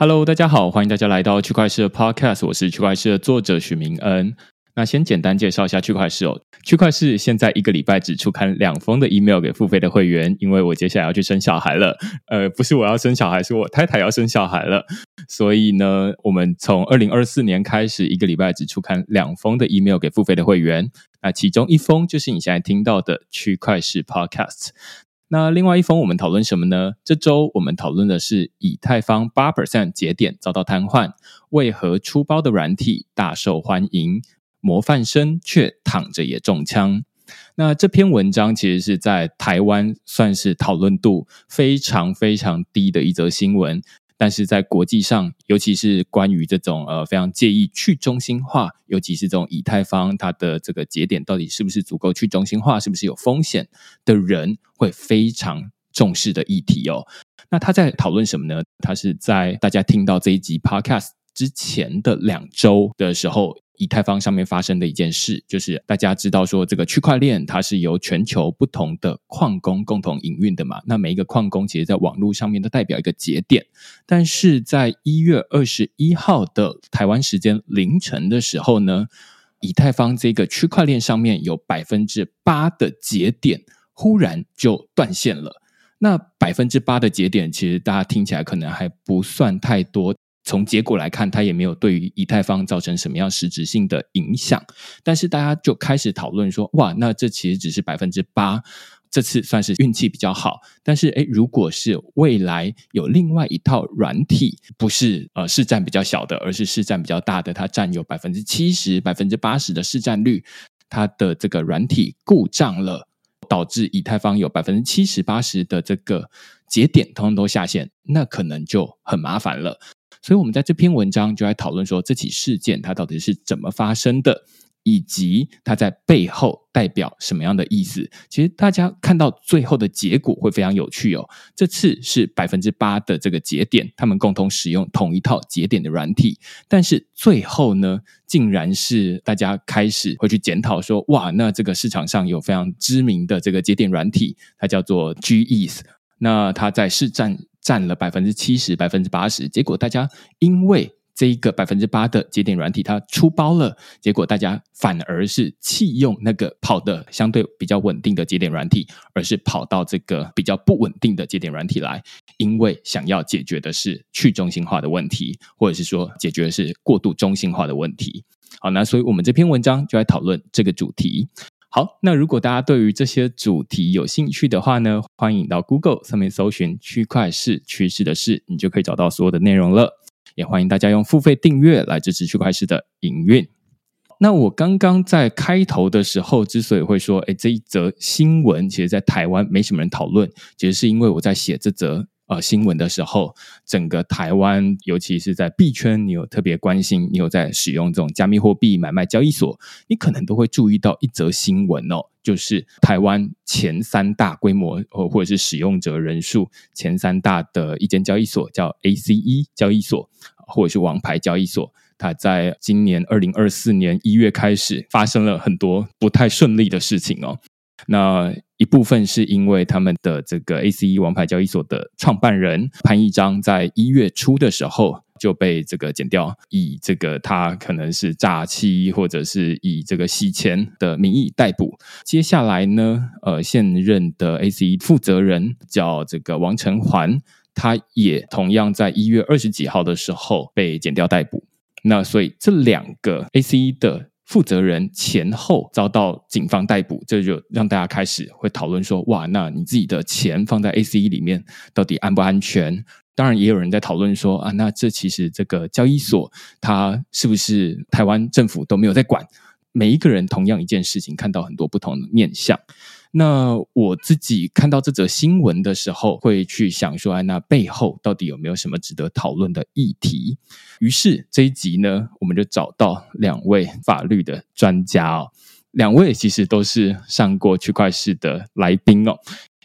Hello，大家好，欢迎大家来到区块市的 Podcast，我是区块市的作者许明恩。那先简单介绍一下区块市哦，区块市现在一个礼拜只出刊两封的 email 给付费的会员，因为我接下来要去生小孩了。呃，不是我要生小孩，是我太太要生小孩了，所以呢，我们从二零二四年开始，一个礼拜只出刊两封的 email 给付费的会员。那其中一封就是你现在听到的区块市 Podcast。那另外一封我们讨论什么呢？这周我们讨论的是以太坊八 percent 节点遭到瘫痪，为何出包的软体大受欢迎，模范生却躺着也中枪。那这篇文章其实是在台湾算是讨论度非常非常低的一则新闻。但是在国际上，尤其是关于这种呃非常介意去中心化，尤其是这种以太坊它的这个节点到底是不是足够去中心化，是不是有风险的人，会非常重视的议题哦。那他在讨论什么呢？他是在大家听到这一集 Podcast 之前的两周的时候。以太坊上面发生的一件事，就是大家知道说，这个区块链它是由全球不同的矿工共同营运的嘛。那每一个矿工其实在网络上面都代表一个节点，但是在一月二十一号的台湾时间凌晨的时候呢，以太坊这个区块链上面有百分之八的节点忽然就断线了。那百分之八的节点，其实大家听起来可能还不算太多。从结果来看，它也没有对于以太坊造成什么样实质性的影响。但是大家就开始讨论说：“哇，那这其实只是百分之八，这次算是运气比较好。但是，诶，如果是未来有另外一套软体，不是呃市占比较小的，而是市占比较大的，它占有百分之七十、百分之八十的市占率，它的这个软体故障了，导致以太坊有百分之七十、八十的这个节点通通都下线，那可能就很麻烦了。”所以，我们在这篇文章就来讨论说，这起事件它到底是怎么发生的，以及它在背后代表什么样的意思。其实，大家看到最后的结果会非常有趣哦。这次是百分之八的这个节点，他们共同使用同一套节点的软体，但是最后呢，竟然是大家开始会去检讨说，哇，那这个市场上有非常知名的这个节点软体，它叫做 GES，那它在市占。占了百分之七十、百分之八十，结果大家因为这一个百分之八的节点软体它出包了，结果大家反而是弃用那个跑的相对比较稳定的节点软体，而是跑到这个比较不稳定的节点软体来，因为想要解决的是去中心化的问题，或者是说解决的是过度中心化的问题。好，那所以我们这篇文章就来讨论这个主题。好，那如果大家对于这些主题有兴趣的话呢，欢迎到 Google 上面搜寻“区块市趋势的事”，你就可以找到所有的内容了。也欢迎大家用付费订阅来支持区块市的营运。那我刚刚在开头的时候之所以会说，哎，这一则新闻其实，在台湾没什么人讨论，其实是因为我在写这则。呃，新闻的时候，整个台湾，尤其是在币圈，你有特别关心，你有在使用这种加密货币买卖交易所，你可能都会注意到一则新闻哦，就是台湾前三大规模或或者是使用者人数前三大的一间交易所，叫 ACE 交易所，或者是王牌交易所，它在今年二零二四年一月开始发生了很多不太顺利的事情哦。那一部分是因为他们的这个 ACE 王牌交易所的创办人潘一章在一月初的时候就被这个剪掉，以这个他可能是诈欺或者是以这个洗钱的名义逮捕。接下来呢，呃，现任的 ACE 负责人叫这个王成环，他也同样在一月二十几号的时候被剪掉逮捕。那所以这两个 ACE 的。负责人前后遭到警方逮捕，这就让大家开始会讨论说：哇，那你自己的钱放在 ACE 里面到底安不安全？当然，也有人在讨论说：啊，那这其实这个交易所它是不是台湾政府都没有在管？每一个人同样一件事情，看到很多不同的面相。那我自己看到这则新闻的时候，会去想说：哎，那背后到底有没有什么值得讨论的议题？于是这一集呢，我们就找到两位法律的专家哦，两位其实都是上过区块市的来宾哦。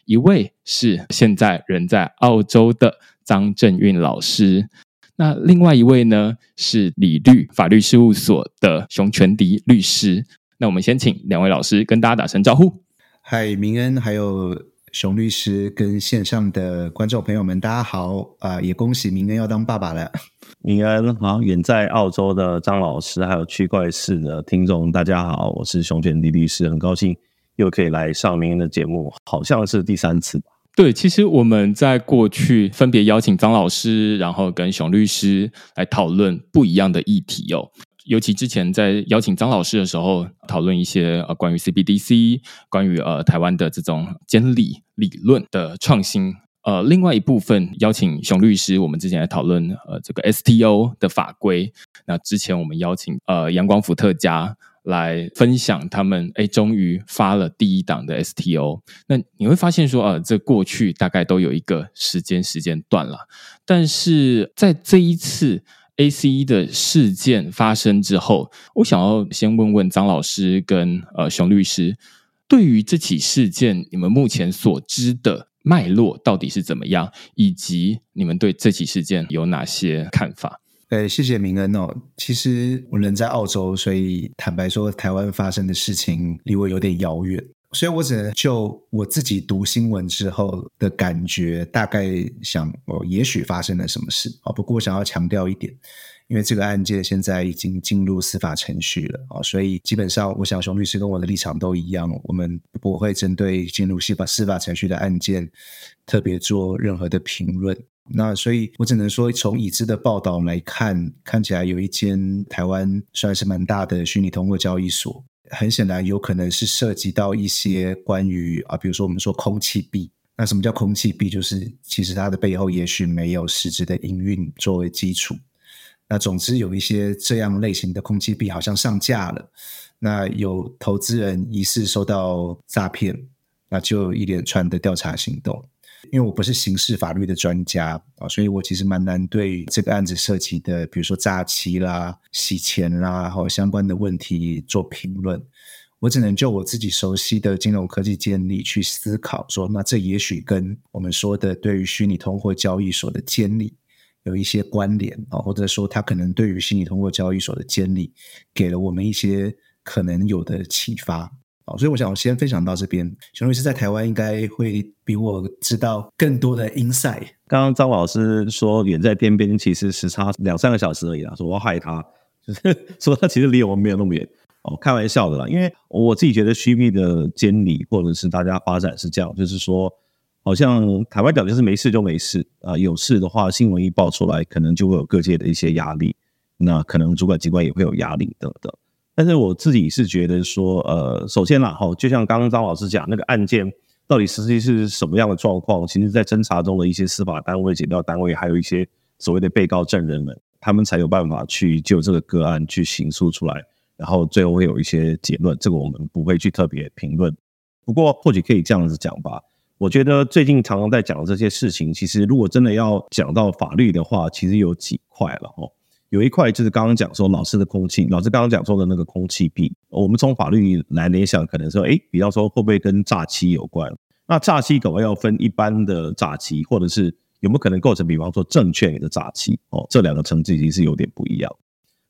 一位是现在人在澳洲的张正运老师，那另外一位呢是李律法律事务所的熊全迪律师。那我们先请两位老师跟大家打声招呼。嗨，明恩，还有熊律师跟线上的观众朋友们，大家好啊！也恭喜明恩要当爸爸了。明恩好，远在澳洲的张老师，还有区块市的听众，大家好，我是熊全迪律师，很高兴又可以来上明恩的节目，好像是第三次吧？对，其实我们在过去分别邀请张老师，然后跟熊律师来讨论不一样的议题哦。尤其之前在邀请张老师的时候，讨论一些呃关于 CBDC、关于呃台湾的这种监理理论的创新。呃，另外一部分邀请熊律师，我们之前来讨论呃这个 STO 的法规。那之前我们邀请呃阳光伏特加来分享他们哎终于发了第一档的 STO。那你会发现说呃这过去大概都有一个时间时间段了，但是在这一次。A C 的事件发生之后，我想要先问问张老师跟呃熊律师，对于这起事件，你们目前所知的脉络到底是怎么样，以及你们对这起事件有哪些看法？呃，谢谢明恩哦。其实我人在澳洲，所以坦白说，台湾发生的事情离我有点遥远。所以我只能就我自己读新闻之后的感觉，大概想哦，也许发生了什么事啊。不过我想要强调一点，因为这个案件现在已经进入司法程序了啊，所以基本上，我想熊律师跟我的立场都一样，我们不会针对进入司法司法程序的案件特别做任何的评论。那所以我只能说，从已知的报道来看，看起来有一间台湾算是蛮大的虚拟通货交易所。很显然，有可能是涉及到一些关于啊，比如说我们说空气币。那什么叫空气币？就是其实它的背后也许没有实质的营运作为基础。那总之有一些这样类型的空气币好像上架了，那有投资人疑似受到诈骗，那就一连串的调查行动。因为我不是刑事法律的专家啊，所以我其实蛮难对这个案子涉及的，比如说诈欺啦、洗钱啦，或相关的问题做评论。我只能就我自己熟悉的金融科技监理去思考，说那这也许跟我们说的对于虚拟通货交易所的监理有一些关联啊，或者说它可能对于虚拟通货交易所的监理给了我们一些可能有的启发。哦，所以我想我先分享到这边。熊律师在台湾应该会比我知道更多的 insight。刚刚张老师说远在天边，其实时差两三个小时而已啦。说我要害他，就是 说他其实离我们没有那么远。哦，开玩笑的啦。因为我自己觉得虚币的监理或者是大家发展是这样，就是说好像台湾表就是没事就没事啊，有事的话新闻一爆出来，可能就会有各界的一些压力，那可能主管机关也会有压力等等。但是我自己是觉得说，呃，首先啦，哈，就像刚刚张老师讲，那个案件到底实际是什么样的状况？其实，在侦查中的一些司法单位、检调单位，还有一些所谓的被告证人们，他们才有办法去就这个个案去刑诉出来，然后最后会有一些结论。这个我们不会去特别评论。不过，或许可以这样子讲吧。我觉得最近常常在讲的这些事情，其实如果真的要讲到法律的话，其实有几块了，哈。有一块就是刚刚讲说老师的空气，老师刚刚讲说的那个空气币，我们从法律来联想，可能说，哎，比方说会不会跟诈欺有关？那诈欺可能要分一般的诈欺，或者是有没有可能构成，比方说证券的诈欺？哦，这两个层次其实是有点不一样。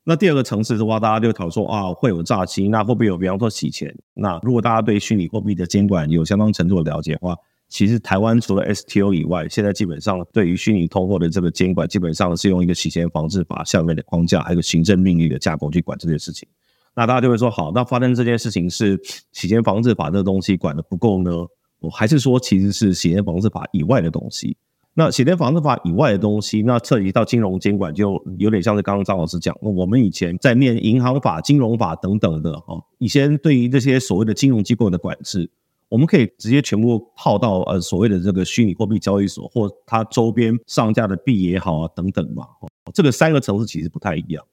那第二个层次的话，大家就讨论说啊，会有诈欺，那会不会有比方说洗钱？那如果大家对虚拟货币的监管有相当程度的了解的话。其实台湾除了 STO 以外，现在基本上对于虚拟通货的这个监管，基本上是用一个洗钱防治法下面的框架，还有个行政命令的架构去管这件事情。那大家就会说，好，那发生这件事情是洗钱防治法这个东西管的不够呢？我还是说，其实是洗钱防治法以外的东西。那洗钱防治法以外的东西，那涉及到金融监管，就有点像是刚刚张老师讲，我们以前在念银行法、金融法等等的哦，以前对于这些所谓的金融机构的管制。我们可以直接全部套到呃所谓的这个虚拟货币交易所或它周边上架的币也好啊等等嘛，这个三个层次其实不太一样，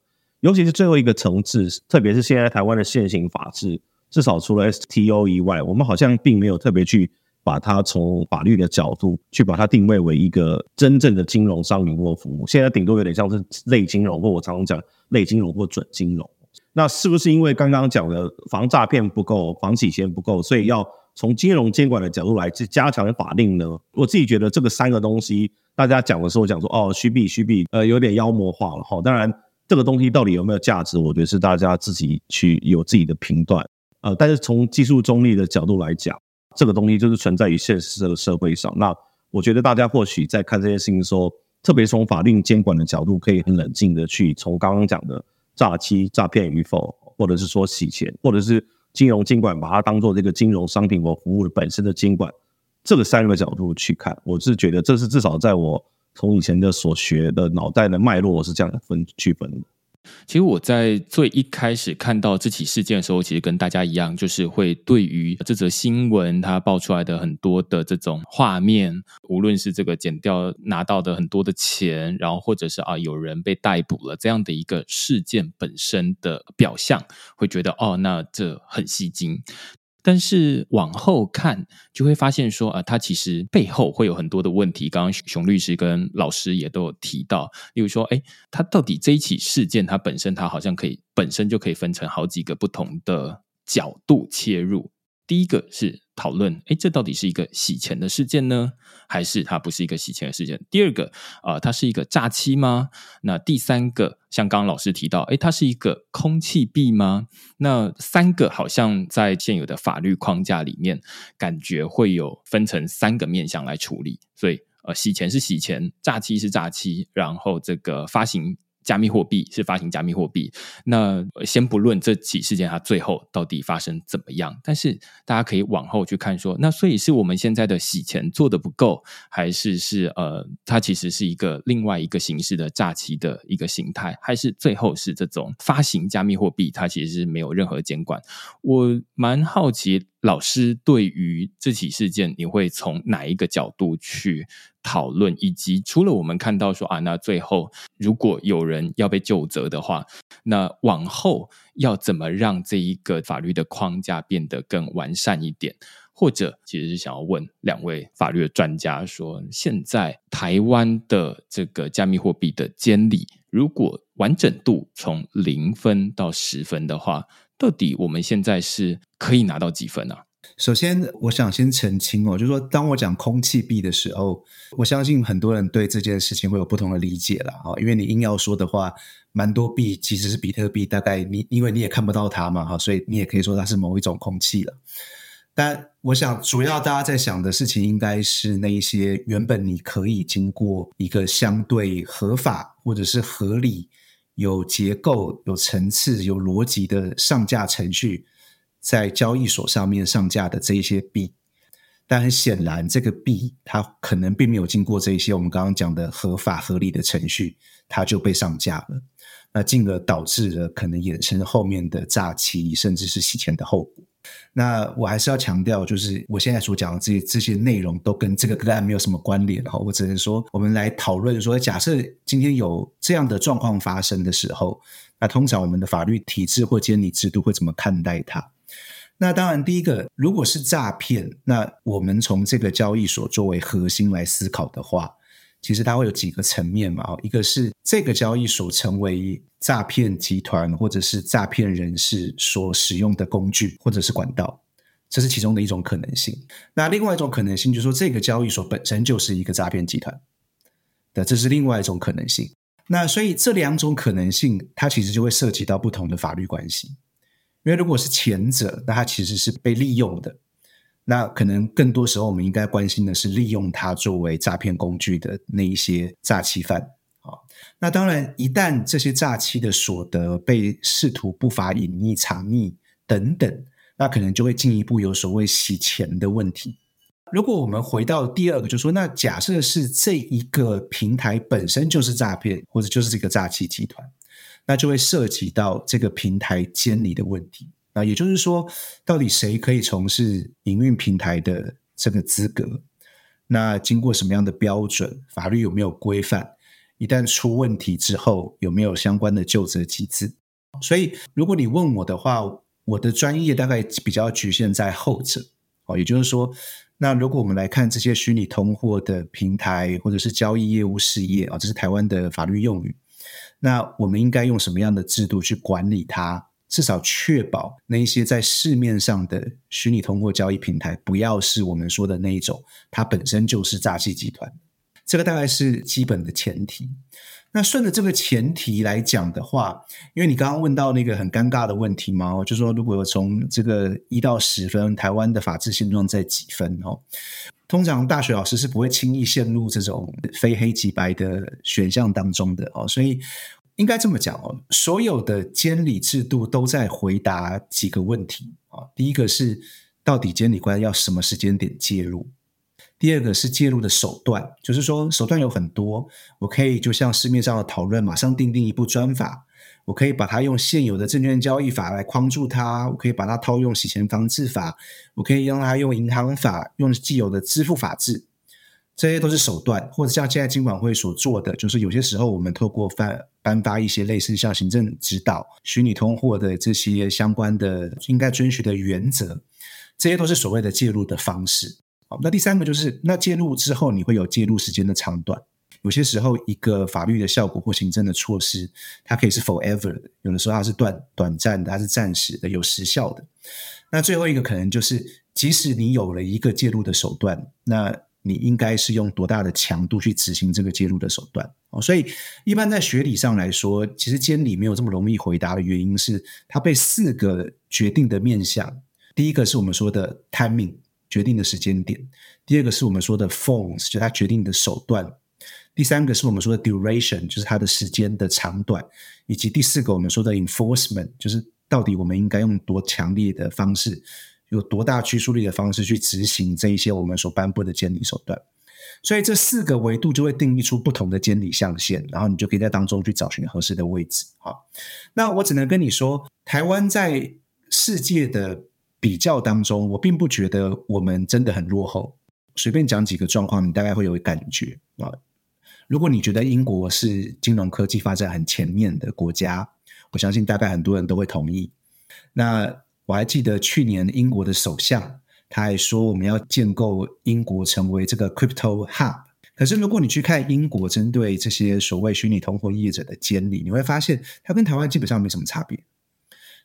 尤其是最后一个层次，特别是现在台湾的现行法制，至少除了 STO 以外，我们好像并没有特别去把它从法律的角度去把它定位为一个真正的金融商品或服务，现在顶多有点像是类金融或我常常讲类金融或准金融，那是不是因为刚刚讲的防诈骗不够，防洗钱不够，所以要？从金融监管的角度来去加强法令呢？我自己觉得这个三个东西，大家讲的时候讲说哦，虚币虚币，呃，有点妖魔化了哈。当然，这个东西到底有没有价值，我觉得是大家自己去有自己的评断。呃，但是从技术中立的角度来讲，这个东西就是存在于现实的社会上。那我觉得大家或许在看这件事情的时候，特别从法令监管的角度，可以很冷静的去从刚刚讲的诈欺、诈骗与否，或者是说洗钱，或者是金融监管，把它当做这个金融商品或服务本身的监管，这个三个角度去看，我是觉得这是至少在我从以前的所学的脑袋的脉络我是这样分区分的。其实我在最一开始看到这起事件的时候，其实跟大家一样，就是会对于这则新闻它爆出来的很多的这种画面，无论是这个减掉拿到的很多的钱，然后或者是啊有人被逮捕了这样的一个事件本身的表象，会觉得哦，那这很吸睛。但是往后看，就会发现说啊，它其实背后会有很多的问题。刚刚熊律师跟老师也都有提到，例如说，哎，它到底这一起事件，它本身它好像可以本身就可以分成好几个不同的角度切入。第一个是讨论，哎，这到底是一个洗钱的事件呢，还是它不是一个洗钱的事件？第二个，啊，它是一个诈欺吗？那第三个，像刚刚老师提到，哎，它是一个空气币吗？那三个好像在现有的法律框架里面，感觉会有分成三个面向来处理。所以，呃，洗钱是洗钱，诈欺是诈欺，然后这个发行。加密货币是发行加密货币，那先不论这起事件它最后到底发生怎么样，但是大家可以往后去看，说那所以是我们现在的洗钱做的不够，还是是呃，它其实是一个另外一个形式的诈欺的一个形态，还是最后是这种发行加密货币，它其实是没有任何监管。我蛮好奇。老师对于这起事件，你会从哪一个角度去讨论？以及除了我们看到说啊，那最后如果有人要被救责的话，那往后要怎么让这一个法律的框架变得更完善一点？或者其实是想要问两位法律的专家说，现在台湾的这个加密货币的监理，如果完整度从零分到十分的话。到底我们现在是可以拿到几分呢？首先，我想先澄清哦，就是说，当我讲空气币的时候，我相信很多人对这件事情会有不同的理解了哈。因为你硬要说的话，蛮多币其实是比特币，大概你因为你也看不到它嘛哈，所以你也可以说它是某一种空气了。但我想，主要大家在想的事情，应该是那一些原本你可以经过一个相对合法或者是合理。有结构、有层次、有逻辑的上架程序，在交易所上面上架的这一些币，但很显然，这个币它可能并没有经过这一些我们刚刚讲的合法合理的程序，它就被上架了，那进而导致了可能衍生后面的诈欺，甚至是洗钱的后果。那我还是要强调，就是我现在所讲的这些这些内容都跟这个个案没有什么关联哈。我只能说，我们来讨论说，假设今天有这样的状况发生的时候，那通常我们的法律体制或监理制度会怎么看待它？那当然，第一个，如果是诈骗，那我们从这个交易所作为核心来思考的话。其实它会有几个层面嘛，一个是这个交易所成为诈骗集团或者是诈骗人士所使用的工具或者是管道，这是其中的一种可能性。那另外一种可能性就是说，这个交易所本身就是一个诈骗集团的，这是另外一种可能性。那所以这两种可能性，它其实就会涉及到不同的法律关系。因为如果是前者，那它其实是被利用的。那可能更多时候，我们应该关心的是利用它作为诈骗工具的那一些诈欺犯啊。那当然，一旦这些诈欺的所得被试图不法隐匿、藏匿等等，那可能就会进一步有所谓洗钱的问题。如果我们回到第二个，就说那假设是这一个平台本身就是诈骗，或者就是这个诈欺集团，那就会涉及到这个平台监理的问题。那也就是说，到底谁可以从事营运平台的这个资格？那经过什么样的标准？法律有没有规范？一旦出问题之后，有没有相关的救责机制？所以，如果你问我的话，我的专业大概比较局限在后者。哦，也就是说，那如果我们来看这些虚拟通货的平台或者是交易业务事业啊，这是台湾的法律用语。那我们应该用什么样的制度去管理它？至少确保那一些在市面上的虚拟通货交易平台，不要是我们说的那一种，它本身就是诈欺集团。这个大概是基本的前提。那顺着这个前提来讲的话，因为你刚刚问到那个很尴尬的问题嘛，就说如果从这个一到十分，台湾的法治现状在几分哦？通常大学老师是不会轻易陷入这种非黑即白的选项当中的哦，所以应该这么讲哦，所有的监理制度都在回答几个问题啊。第一个是到底监理官要什么时间点介入？第二个是介入的手段，就是说手段有很多，我可以就像市面上的讨论，马上订定一部专法，我可以把它用现有的证券交易法来框住它，我可以把它套用洗钱防治法，我可以让它用银行法，用既有的支付法制，这些都是手段，或者像现在金管会所做的，就是有些时候我们透过颁颁发一些类似像行政指导、虚拟通货的这些相关的应该遵循的原则，这些都是所谓的介入的方式。好那第三个就是，那介入之后你会有介入时间的长短。有些时候，一个法律的效果或行政的措施，它可以是 forever 的；有的时候它是短短暂的，它是暂时的，有时效的。那最后一个可能就是，即使你有了一个介入的手段，那你应该是用多大的强度去执行这个介入的手段？哦，所以一般在学理上来说，其实监理没有这么容易回答的原因是，它被四个决定的面向。第一个是我们说的 timing。决定的时间点，第二个是我们说的 forms，就它决定的手段；第三个是我们说的 duration，就是它的时间的长短；以及第四个我们说的 enforcement，就是到底我们应该用多强烈的方式，有多大拘束力的方式去执行这一些我们所颁布的监理手段。所以这四个维度就会定义出不同的监理象限，然后你就可以在当中去找寻合适的位置。好，那我只能跟你说，台湾在世界的。比较当中，我并不觉得我们真的很落后。随便讲几个状况，你大概会有感觉啊。如果你觉得英国是金融科技发展很前面的国家，我相信大概很多人都会同意。那我还记得去年英国的首相他还说，我们要建构英国成为这个 crypto hub。可是如果你去看英国针对这些所谓虚拟通货业者的监理，你会发现它跟台湾基本上没什么差别。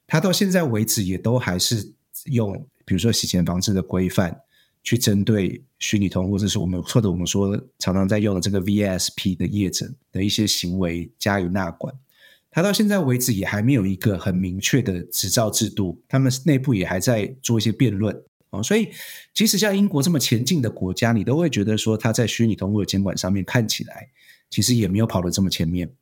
它到现在为止也都还是。用比如说洗钱防治的规范去针对虚拟通，或者是我们或者我们说常常在用的这个 VSP 的业者的一些行为加以纳管，它到现在为止也还没有一个很明确的执照制度，他们内部也还在做一些辩论哦。所以，即使像英国这么前进的国家，你都会觉得说，它在虚拟通货监管上面看起来其实也没有跑得这么前面。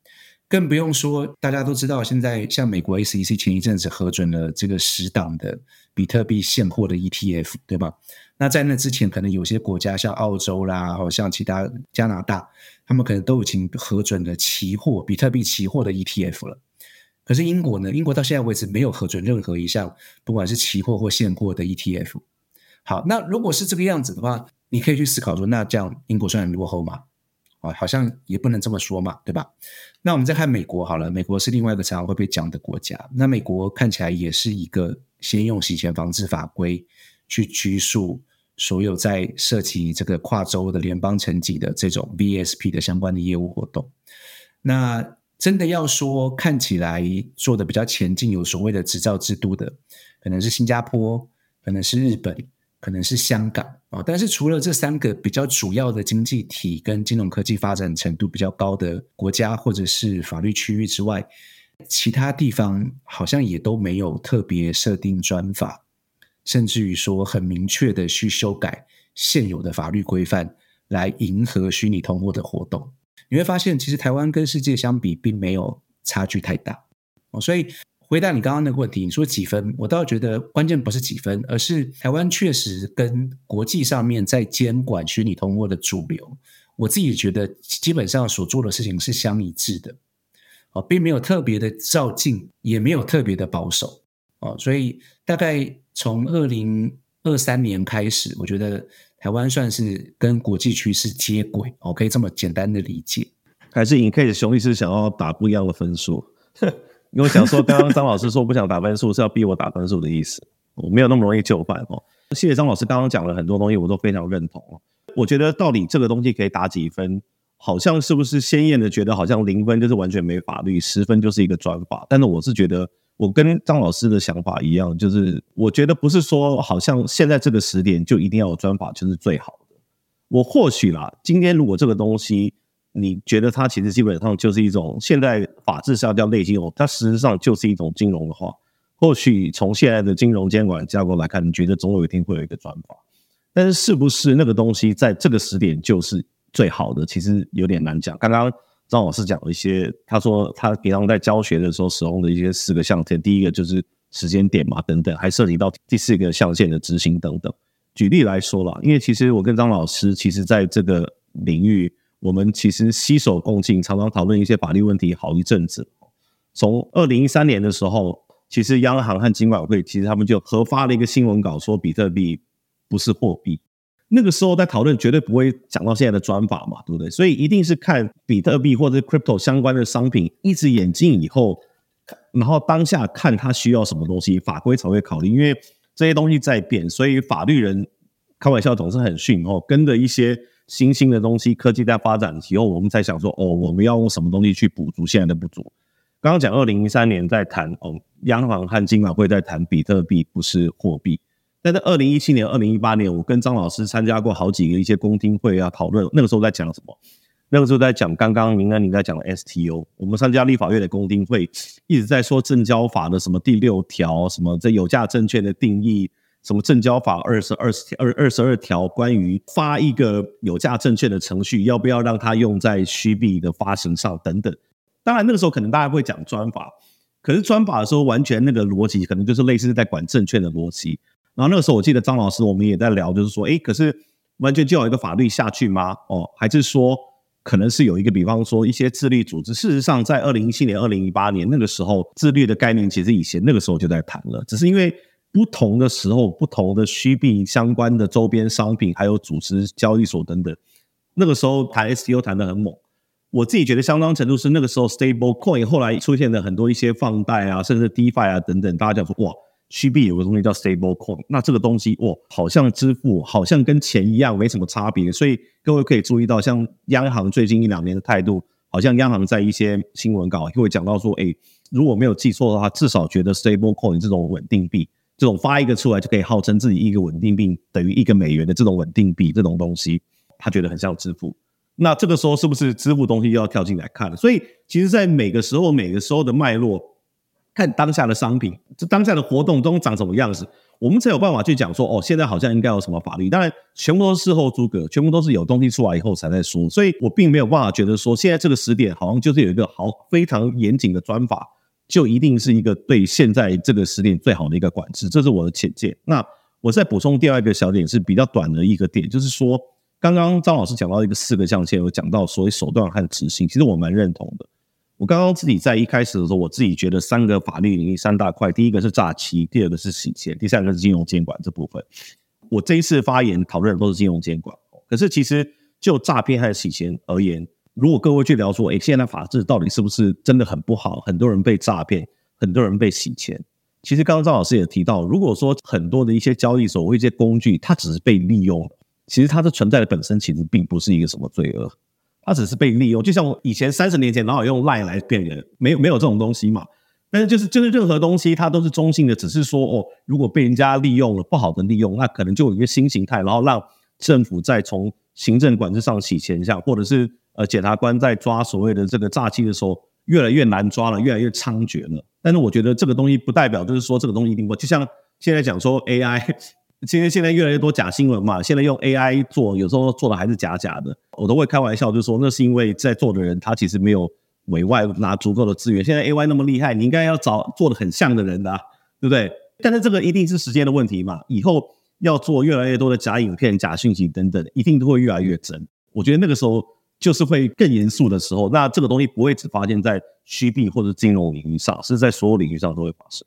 更不用说，大家都知道，现在像美国 SEC 前一阵子核准了这个十档的比特币现货的 ETF，对吧？那在那之前，可能有些国家像澳洲啦，或像其他加拿大，他们可能都已经核准了期货比特币期货的 ETF 了。可是英国呢？英国到现在为止没有核准任何一项，不管是期货或现货的 ETF。好，那如果是这个样子的话，你可以去思考说，那这样英国算很落后吗？啊，好像也不能这么说嘛，对吧？那我们再看美国好了，美国是另外一个常常会被讲的国家。那美国看起来也是一个先用洗钱防治法规去拘束所有在涉及这个跨州的联邦层级的这种 VSP 的相关的业务活动。那真的要说看起来做的比较前进，有所谓的执照制度的，可能是新加坡，可能是日本。可能是香港啊，但是除了这三个比较主要的经济体跟金融科技发展程度比较高的国家或者是法律区域之外，其他地方好像也都没有特别设定专法，甚至于说很明确的去修改现有的法律规范来迎合虚拟通货的活动。你会发现，其实台湾跟世界相比，并没有差距太大哦，所以。回答你刚刚那个问题，你说几分？我倒觉得关键不是几分，而是台湾确实跟国际上面在监管虚拟通货的主流，我自己觉得基本上所做的事情是相一致的，哦，并没有特别的照进，也没有特别的保守，哦，所以大概从二零二三年开始，我觉得台湾算是跟国际趋势接轨，我可以这么简单的理解。还是你 K 的兄弟是想要打不一样的分数？因为想说，刚刚张老师说不想打分数，是要逼我打分数的意思。我没有那么容易就范哦。谢谢张老师刚刚讲了很多东西，我都非常认同哦。我觉得到底这个东西可以打几分，好像是不是鲜艳的觉得好像零分就是完全没法律，十分就是一个专法。但是我是觉得，我跟张老师的想法一样，就是我觉得不是说好像现在这个时点就一定要有专法就是最好的。我或许啦，今天如果这个东西。你觉得它其实基本上就是一种现在法制上叫类金融，它实质上就是一种金融的话，或许从现在的金融监管架构来看，你觉得总有一天会有一个专法，但是是不是那个东西在这个时点就是最好的，其实有点难讲。刚刚张老师讲了一些，他说他平常在教学的时候使用的一些四个象限，第一个就是时间点嘛，等等，还涉及到第四个象限的执行等等。举例来说了，因为其实我跟张老师，其实在这个领域，我们其实携手共进，常常讨论一些法律问题好一阵子。从二零一三年的时候，其实央行和金管会其实他们就合发了一个新闻稿，说比特币不是货币。那个时候在讨论，绝对不会讲到现在的专法嘛，对不对？所以一定是看比特币或者 crypto 相关的商品一直演进以后，然后当下看它需要什么东西，法规才会考虑，因为。这些东西在变，所以法律人开玩笑总是很逊哦。跟着一些新兴的东西，科技在发展以后，我们才想说哦，我们要用什么东西去补足现在的不足。刚刚讲二零一三年在谈哦，央行和金管会在谈比特币不是货币。但在二零一七年、二零一八年，我跟张老师参加过好几个一些公听会啊，讨论那个时候在讲什么？那个时候在讲刚刚您安你在讲的 STO，我们参加立法院的公听会，一直在说证交法的什么第六条，什么这有价证券的定义，什么证交法二十二二二十二条关于发一个有价证券的程序，要不要让它用在虚币的发行上等等。当然那个时候可能大家会讲专法，可是专法的时候完全那个逻辑可能就是类似在管证券的逻辑。然后那个时候我记得张老师我们也在聊，就是说，哎，可是完全就有一个法律下去吗？哦，还是说？可能是有一个，比方说一些自律组织。事实上，在二零一七年、二零一八年那个时候，自律的概念其实以前那个时候就在谈了，只是因为不同的时候、不同的虚币相关的周边商品，还有组织交易所等等，那个时候谈 STO 谈的很猛。我自己觉得相当程度是那个时候 Stable Coin 后来出现了很多一些放贷啊，甚至 DeFi 啊等等，大家讲说哇。虚币有个东西叫 stable coin，那这个东西哇，好像支付，好像跟钱一样，没什么差别。所以各位可以注意到，像央行最近一两年的态度，好像央行在一些新闻稿会讲到说，哎，如果没有记错的话，至少觉得 stable coin 这种稳定币，这种发一个出来就可以号称自己一个稳定币等于一个美元的这种稳定币，这种东西，他觉得很像支付。那这个时候是不是支付东西又要跳进来看了？所以其实，在每个时候，每个时候的脉络。看当下的商品，这当下的活动中长什么样子，我们才有办法去讲说，哦，现在好像应该有什么法律。当然，全部都是事后诸葛，全部都是有东西出来以后才在说。所以我并没有办法觉得说，现在这个时点好像就是有一个好非常严谨的专法，就一定是一个对现在这个时点最好的一个管制。这是我的浅见。那我再补充第二个小点是比较短的一个点，就是说，刚刚张老师讲到一个四个象限，有讲到所谓手段和执行，其实我蛮认同的。我刚刚自己在一开始的时候，我自己觉得三个法律领域三大块，第一个是诈欺，第二个是洗钱，第三个是金融监管这部分。我这一次发言讨论的都是金融监管，可是其实就诈骗和洗钱而言，如果各位去聊说，哎，现在法治到底是不是真的很不好？很多人被诈骗，很多人被洗钱。其实刚刚张老师也提到，如果说很多的一些交易所或一些工具，它只是被利用，其实它的存在的本身其实并不是一个什么罪恶。他只是被利用，就像我以前三十年前，然后用 Line 来骗人，没有没有这种东西嘛。但是就是就是任何东西，它都是中性的，只是说哦，如果被人家利用了，不好的利用，那可能就有一个新形态，然后让政府在从行政管制上洗钱，像或者是呃检察官在抓所谓的这个诈欺的时候，越来越难抓了，越来越猖獗了。但是我觉得这个东西不代表就是说这个东西一定不，就像现在讲说 AI。其实现在越来越多假新闻嘛，现在用 AI 做，有时候做的还是假假的。我都会开玩笑，就说那是因为在做的人他其实没有委外拿足够的资源。现在 AI 那么厉害，你应该要找做的很像的人的，对不对？但是这个一定是时间的问题嘛。以后要做越来越多的假影片、假讯息等等，一定都会越来越真。我觉得那个时候就是会更严肃的时候。那这个东西不会只发现在虚币或者金融领域上，是在所有领域上都会发生。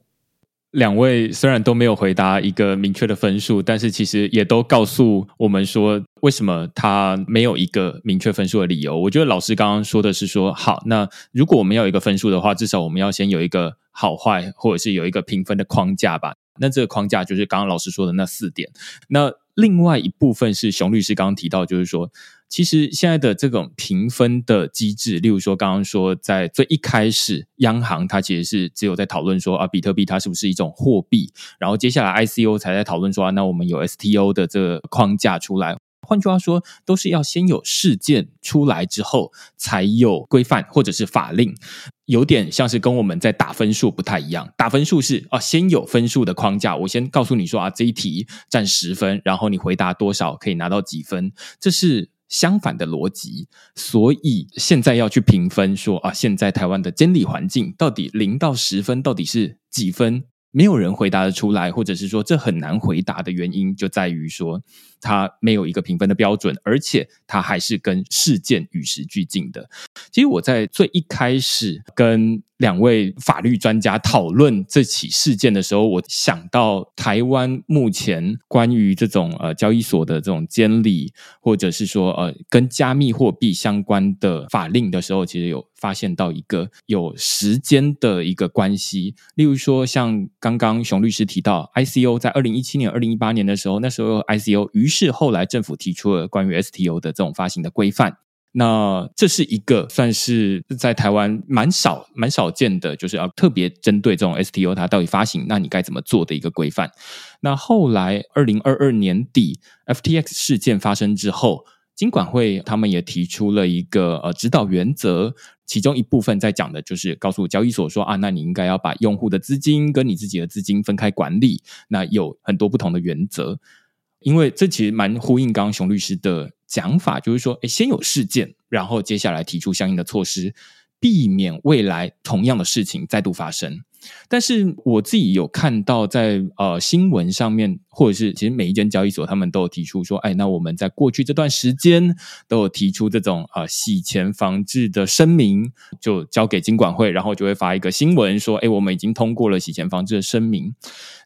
两位虽然都没有回答一个明确的分数，但是其实也都告诉我们说，为什么他没有一个明确分数的理由。我觉得老师刚刚说的是说，好，那如果我们要有一个分数的话，至少我们要先有一个好坏，或者是有一个评分的框架吧。那这个框架就是刚刚老师说的那四点。那另外一部分是熊律师刚刚提到，就是说。其实现在的这种评分的机制，例如说刚刚说，在最一开始，央行它其实是只有在讨论说啊，比特币它是不是一种货币，然后接下来 ICO 才在讨论说啊，那我们有 STO 的这个框架出来，换句话说，都是要先有事件出来之后，才有规范或者是法令。有点像是跟我们在打分数不太一样，打分数是啊，先有分数的框架，我先告诉你说啊，这一题占十分，然后你回答多少可以拿到几分，这是相反的逻辑。所以现在要去评分，说啊，现在台湾的监理环境到底零到十分到底是几分？没有人回答得出来，或者是说这很难回答的原因，就在于说它没有一个评分的标准，而且它还是跟事件与时俱进的。其实我在最一开始跟两位法律专家讨论这起事件的时候，我想到台湾目前关于这种呃交易所的这种监理，或者是说呃跟加密货币相关的法令的时候，其实有发现到一个有时间的一个关系。例如说，像刚刚熊律师提到，ICO 在二零一七年、二零一八年的时候，那时候 ICO，于是后来政府提出了关于 STO 的这种发行的规范。那这是一个算是在台湾蛮少蛮少见的，就是要特别针对这种 STO 它到底发行，那你该怎么做的一个规范。那后来二零二二年底 FTX 事件发生之后，金管会他们也提出了一个呃指导原则，其中一部分在讲的就是告诉交易所说啊，那你应该要把用户的资金跟你自己的资金分开管理，那有很多不同的原则。因为这其实蛮呼应刚刚熊律师的讲法，就是说，哎，先有事件，然后接下来提出相应的措施，避免未来同样的事情再度发生。但是我自己有看到，在呃新闻上面，或者是其实每一间交易所，他们都有提出说，哎，那我们在过去这段时间都有提出这种呃洗钱防治的声明，就交给金管会，然后就会发一个新闻说，哎，我们已经通过了洗钱防治的声明。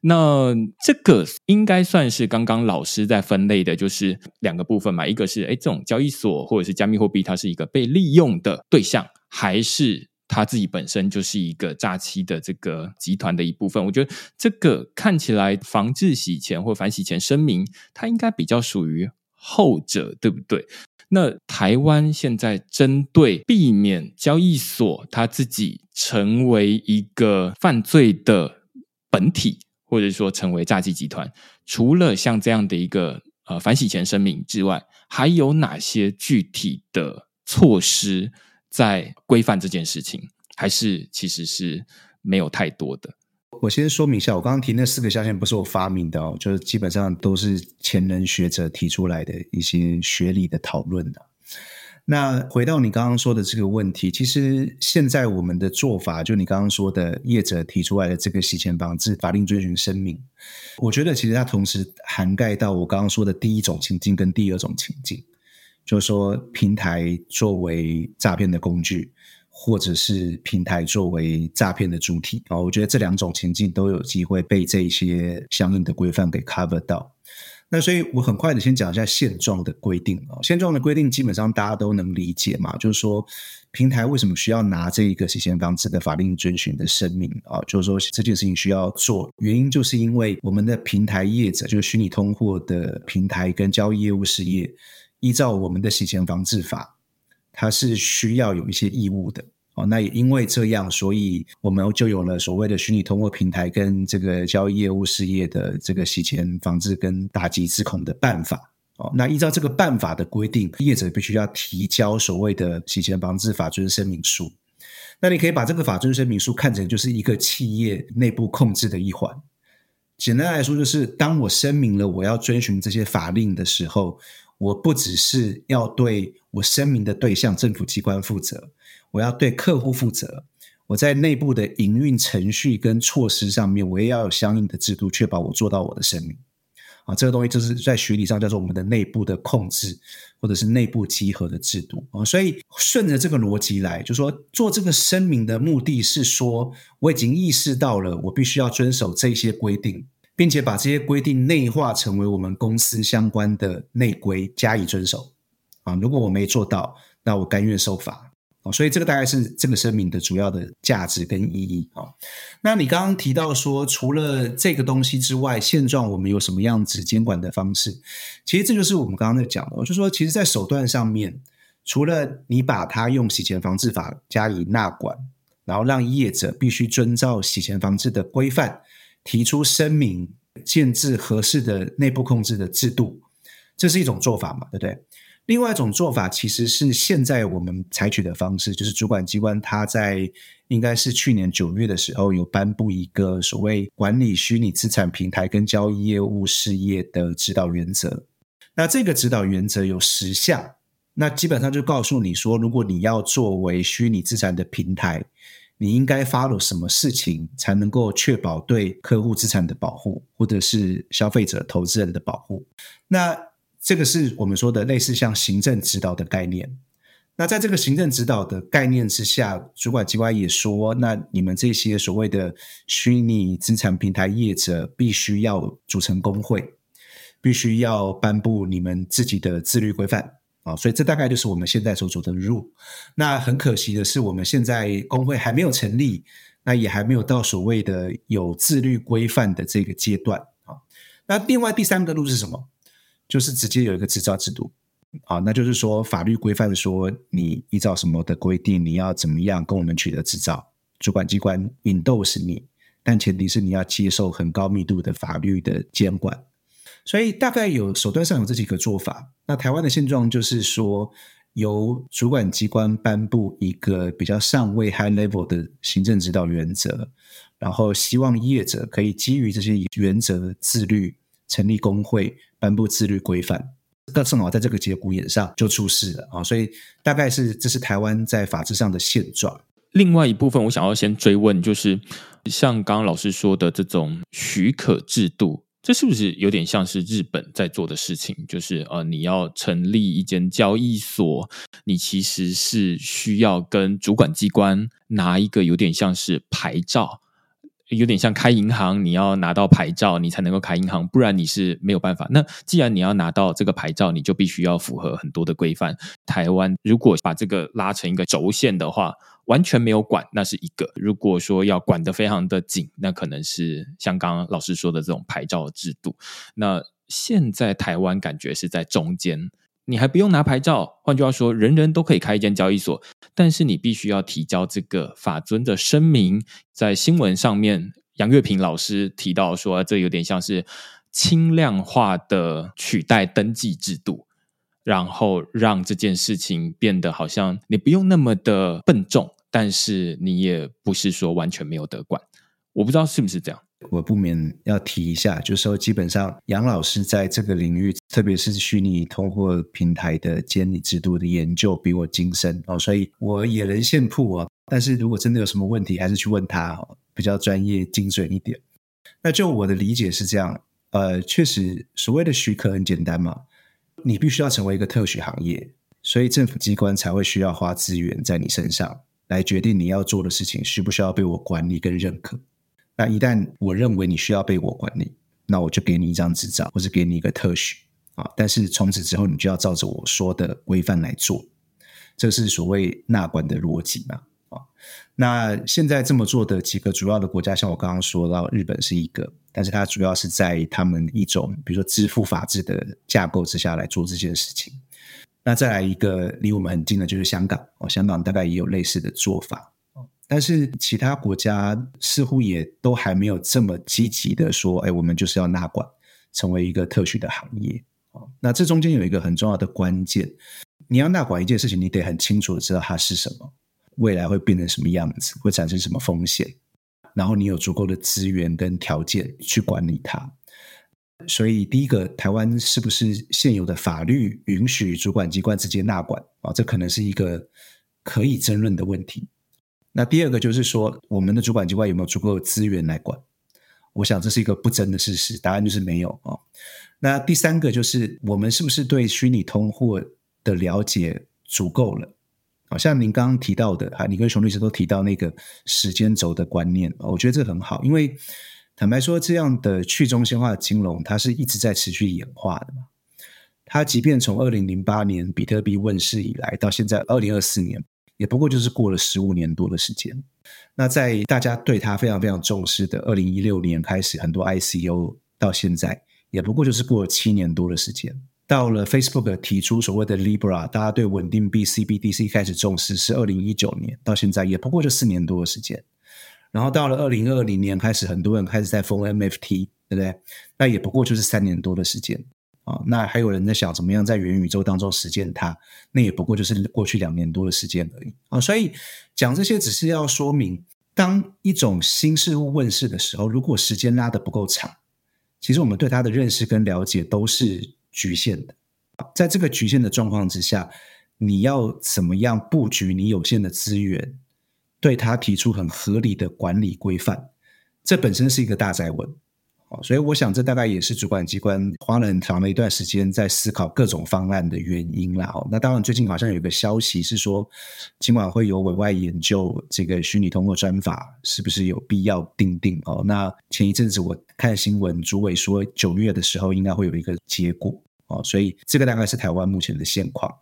那这个应该算是刚刚老师在分类的，就是两个部分嘛，一个是哎这种交易所或者是加密货币，它是一个被利用的对象，还是？他自己本身就是一个诈欺的这个集团的一部分，我觉得这个看起来防治洗钱或反洗钱声明，它应该比较属于后者，对不对？那台湾现在针对避免交易所它自己成为一个犯罪的本体，或者说成为诈欺集团，除了像这样的一个呃反洗钱声明之外，还有哪些具体的措施？在规范这件事情，还是其实是没有太多的。我先说明一下，我刚刚提那四个象限不是我发明的哦，就是基本上都是前人学者提出来的一些学理的讨论的。那回到你刚刚说的这个问题，其实现在我们的做法，就你刚刚说的业者提出来的这个洗钱防治法令遵循声明，我觉得其实它同时涵盖到我刚刚说的第一种情境跟第二种情境。就是说，平台作为诈骗的工具，或者是平台作为诈骗的主体啊，我觉得这两种情境都有机会被这些相应的规范给 cover 到。那所以我很快的先讲一下现状的规定啊，现状的规定基本上大家都能理解嘛，就是说平台为什么需要拿这一个洗钱防治的法令遵循的声明啊，就是说这件事情需要做，原因就是因为我们的平台业者，就是虚拟通货的平台跟交易业务事业。依照我们的洗钱防治法，它是需要有一些义务的哦。那也因为这样，所以我们就有了所谓的虚拟通货平台跟这个交易业务事业的这个洗钱防治跟打击自控的办法哦。那依照这个办法的规定，业者必须要提交所谓的洗钱防治法遵声明书。那你可以把这个法遵声明书看成就是一个企业内部控制的一环。简单来说，就是当我声明了我要遵循这些法令的时候。我不只是要对我声明的对象政府机关负责，我要对客户负责。我在内部的营运程序跟措施上面，我也要有相应的制度，确保我做到我的声明。啊，这个东西就是在学理上叫做我们的内部的控制，或者是内部集合的制度啊。所以顺着这个逻辑来，就说做这个声明的目的是说，我已经意识到了，我必须要遵守这些规定。并且把这些规定内化成为我们公司相关的内规，加以遵守。啊，如果我没做到，那我甘愿受罚。啊，所以这个大概是这个声明的主要的价值跟意义。啊，那你刚刚提到说，除了这个东西之外，现状我们有什么样子监管的方式？其实这就是我们刚刚在讲的，就说，其实，在手段上面，除了你把它用洗钱防治法加以纳管，然后让业者必须遵照洗钱防治的规范。提出声明，建制合适的内部控制的制度，这是一种做法嘛，对不对？另外一种做法其实是现在我们采取的方式，就是主管机关他在应该是去年九月的时候有颁布一个所谓管理虚拟资产平台跟交易业务事业的指导原则。那这个指导原则有十项，那基本上就告诉你说，如果你要作为虚拟资产的平台，你应该发了什么事情才能够确保对客户资产的保护，或者是消费者、投资人的保护？那这个是我们说的类似像行政指导的概念。那在这个行政指导的概念之下，主管机关也说，那你们这些所谓的虚拟资产平台业者，必须要组成工会，必须要颁布你们自己的自律规范啊。所以这大概就是我们现在所走的路。那很可惜的是，我们现在工会还没有成立，那也还没有到所谓的有自律规范的这个阶段啊。那另外第三个路是什么？就是直接有一个执照制度，啊，那就是说法律规范说你依照什么的规定，你要怎么样跟我们取得执照，主管机关引逗是你，但前提是你要接受很高密度的法律的监管。所以大概有手段上有这几个做法。那台湾的现状就是说，由主管机关颁布一个比较上位 high level 的行政指导原则，然后希望业者可以基于这些原则自律。成立工会，颁布自律规范，那正好在这个节骨眼上就出事了啊！所以大概是这是台湾在法制上的现状。另外一部分，我想要先追问，就是像刚刚老师说的这种许可制度，这是不是有点像是日本在做的事情？就是呃，你要成立一间交易所，你其实是需要跟主管机关拿一个有点像是牌照。有点像开银行，你要拿到牌照，你才能够开银行，不然你是没有办法。那既然你要拿到这个牌照，你就必须要符合很多的规范。台湾如果把这个拉成一个轴线的话，完全没有管，那是一个；如果说要管得非常的紧，那可能是像刚刚老师说的这种牌照制度。那现在台湾感觉是在中间。你还不用拿牌照，换句话说，人人都可以开一间交易所，但是你必须要提交这个法尊的声明。在新闻上面，杨月平老师提到说，这有点像是轻量化的取代登记制度，然后让这件事情变得好像你不用那么的笨重，但是你也不是说完全没有得管。我不知道是不是这样。我不免要提一下，就是说，基本上杨老师在这个领域，特别是虚拟通货平台的监理制度的研究，比我精深哦，所以我也能现铺啊。但是如果真的有什么问题，还是去问他哦，比较专业精准一点。那就我的理解是这样，呃，确实所谓的许可很简单嘛，你必须要成为一个特许行业，所以政府机关才会需要花资源在你身上，来决定你要做的事情需不需要被我管理跟认可。那一旦我认为你需要被我管理，那我就给你一张执照，或是给你一个特许啊。但是从此之后，你就要照着我说的规范来做，这是所谓纳管的逻辑嘛？啊，那现在这么做的几个主要的国家，像我刚刚说到，日本是一个，但是它主要是在他们一种比如说支付法制的架构之下来做这件事情。那再来一个离我们很近的，就是香港哦，香港大概也有类似的做法。但是其他国家似乎也都还没有这么积极的说，哎，我们就是要纳管，成为一个特许的行业那这中间有一个很重要的关键，你要纳管一件事情，你得很清楚的知道它是什么，未来会变成什么样子，会产生什么风险，然后你有足够的资源跟条件去管理它。所以，第一个，台湾是不是现有的法律允许主管机关直接纳管啊？这可能是一个可以争论的问题。那第二个就是说，我们的主管机关有没有足够的资源来管？我想这是一个不争的事实，答案就是没有啊。那第三个就是，我们是不是对虚拟通货的了解足够了？好像您刚刚提到的，哈，你跟熊律师都提到那个时间轴的观念，我觉得这很好，因为坦白说，这样的去中心化的金融，它是一直在持续演化的嘛。它即便从二零零八年比特币问世以来，到现在二零二四年。也不过就是过了十五年多的时间。那在大家对它非常非常重视的二零一六年开始，很多 ICO 到现在，也不过就是过了七年多的时间。到了 Facebook 提出所谓的 Libra，大家对稳定币 CBDC 开始重视是二零一九年，到现在也不过就四年多的时间。然后到了二零二零年开始，很多人开始在封 MFT，对不对？那也不过就是三年多的时间。啊。那还有人在想怎么样在元宇宙当中实践它，那也不过就是过去两年多的时间而已啊。所以讲这些只是要说明，当一种新事物问世的时候，如果时间拉得不够长，其实我们对它的认识跟了解都是局限的。在这个局限的状况之下，你要怎么样布局你有限的资源，对它提出很合理的管理规范？这本身是一个大灾问，所以我想这大概也是主管机关花了很长的一段时间在思考各种方案的原因啦。哦，那当然最近好像有一个消息是说，尽管会有委外研究这个虚拟通货专法是不是有必要定定哦。那前一阵子我看新闻，主委说九月的时候应该会有一个结果哦，所以这个大概是台湾目前的现况。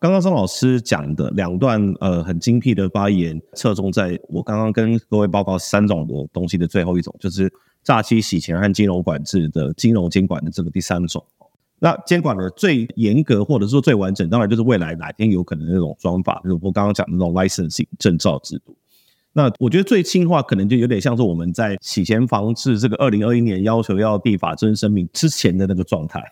刚刚张老师讲的两段呃很精辟的发言，侧重在我刚刚跟各位报告三种的东西的最后一种，就是诈欺洗钱和金融管制的金融监管的这个第三种。那监管的最严格或者说最完整，当然就是未来哪天有可能那种装法，就是我刚刚讲的那种 licensing 证照制度。那我觉得最轻化可能就有点像是我们在洗钱防治这个二零二一年要求要立法真声明之前的那个状态，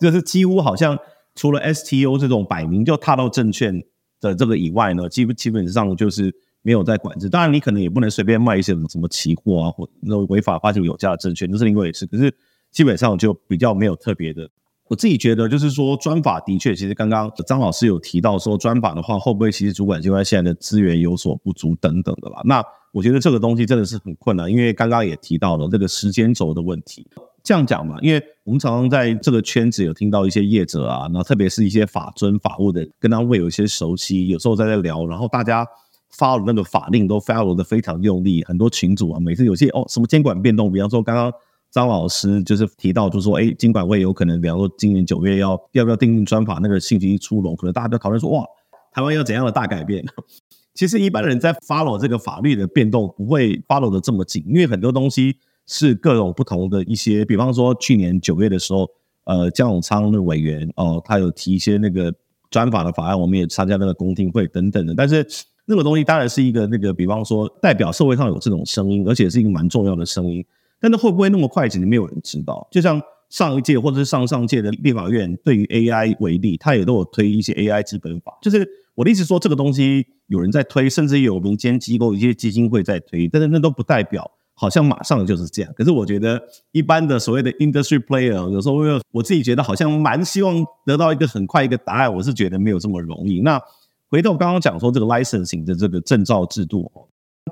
就是几乎好像。除了 STO 这种摆明就踏到证券的这个以外呢，基基本上就是没有在管制。当然，你可能也不能随便卖一些什么什么期货啊，或那种违法发行有价的证券，这是另外一回事。可是基本上就比较没有特别的。我自己觉得，就是说专法的确，其实刚刚张老师有提到说专法的话，会不会其实主管机关现在的资源有所不足等等的啦？那我觉得这个东西真的是很困难，因为刚刚也提到了这个时间轴的问题。这样讲嘛，因为我们常常在这个圈子有听到一些业者啊，然后特别是一些法尊法务的，跟他会有一些熟悉，有时候在在聊，然后大家发的那个法令都 follow 的非常用力，很多群主啊，每次有些哦什么监管变动，比方说刚刚张老师就是提到，就说哎，监管会有可能，比方说今年九月要要不要定定专法，那个信息一出笼，可能大家都讨论说哇，台湾要怎样的大改变？其实一般人在 follow 这个法律的变动，不会 follow 的这么紧，因为很多东西。是各种不同的一些，比方说去年九月的时候，呃，江永昌的委员哦，他有提一些那个专法的法案，我们也参加那个公听会等等的。但是那个东西当然是一个那个，比方说代表社会上有这种声音，而且是一个蛮重要的声音。但是会不会那么快，其实没有人知道。就像上一届或者是上上届的立法院对于 AI 为例，他也都有推一些 AI 资本法。就是我的意思说，这个东西有人在推，甚至有民间机构、一些基金会在推，但是那都不代表。好像马上就是这样，可是我觉得一般的所谓的 industry player，有时候我自己觉得好像蛮希望得到一个很快一个答案，我是觉得没有这么容易。那回头刚刚讲说这个 licensing 的这个证照制度，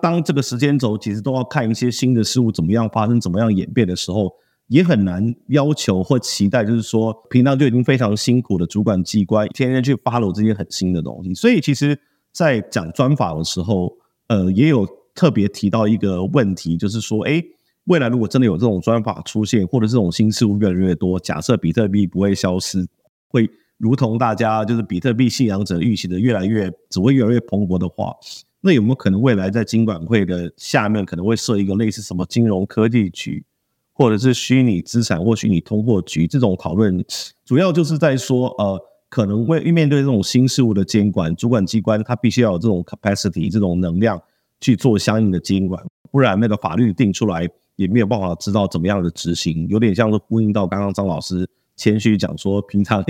当这个时间轴其实都要看一些新的事物怎么样发生、怎么样演变的时候，也很难要求或期待，就是说平常就已经非常辛苦的主管机关，天天去 follow 这些很新的东西。所以其实，在讲专法的时候，呃，也有。特别提到一个问题，就是说，哎，未来如果真的有这种专法出现，或者这种新事物越来越多，假设比特币不会消失，会如同大家就是比特币信仰者预期的越来越只会越来越蓬勃的话，那有没有可能未来在金管会的下面可能会设一个类似什么金融科技局，或者是虚拟资产或虚拟通货局这种讨论？主要就是在说，呃，可能会面对这种新事物的监管，主管机关它必须要有这种 capacity 这种能量。去做相应的监管，不然那个法律定出来也没有办法知道怎么样的执行，有点像是呼应到刚刚张老师谦虚讲说，平常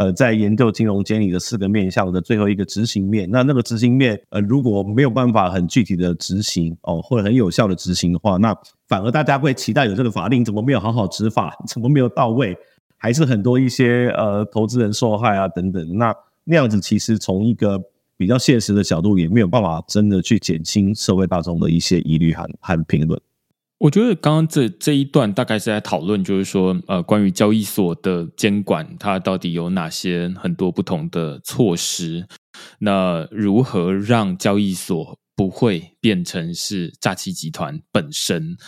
呃在研究金融监理的四个面向的最后一个执行面，那那个执行面呃如果没有办法很具体的执行哦，或者很有效的执行的话，那反而大家会期待有这个法令怎么没有好好执法，怎么没有到位，还是很多一些呃投资人受害啊等等，那那样子其实从一个。比较现实的角度，也没有办法真的去减轻社会大众的一些疑虑和和评论。我觉得刚刚这这一段大概是在讨论，就是说，呃，关于交易所的监管，它到底有哪些很多不同的措施？那如何让交易所不会变成是诈欺集团本身？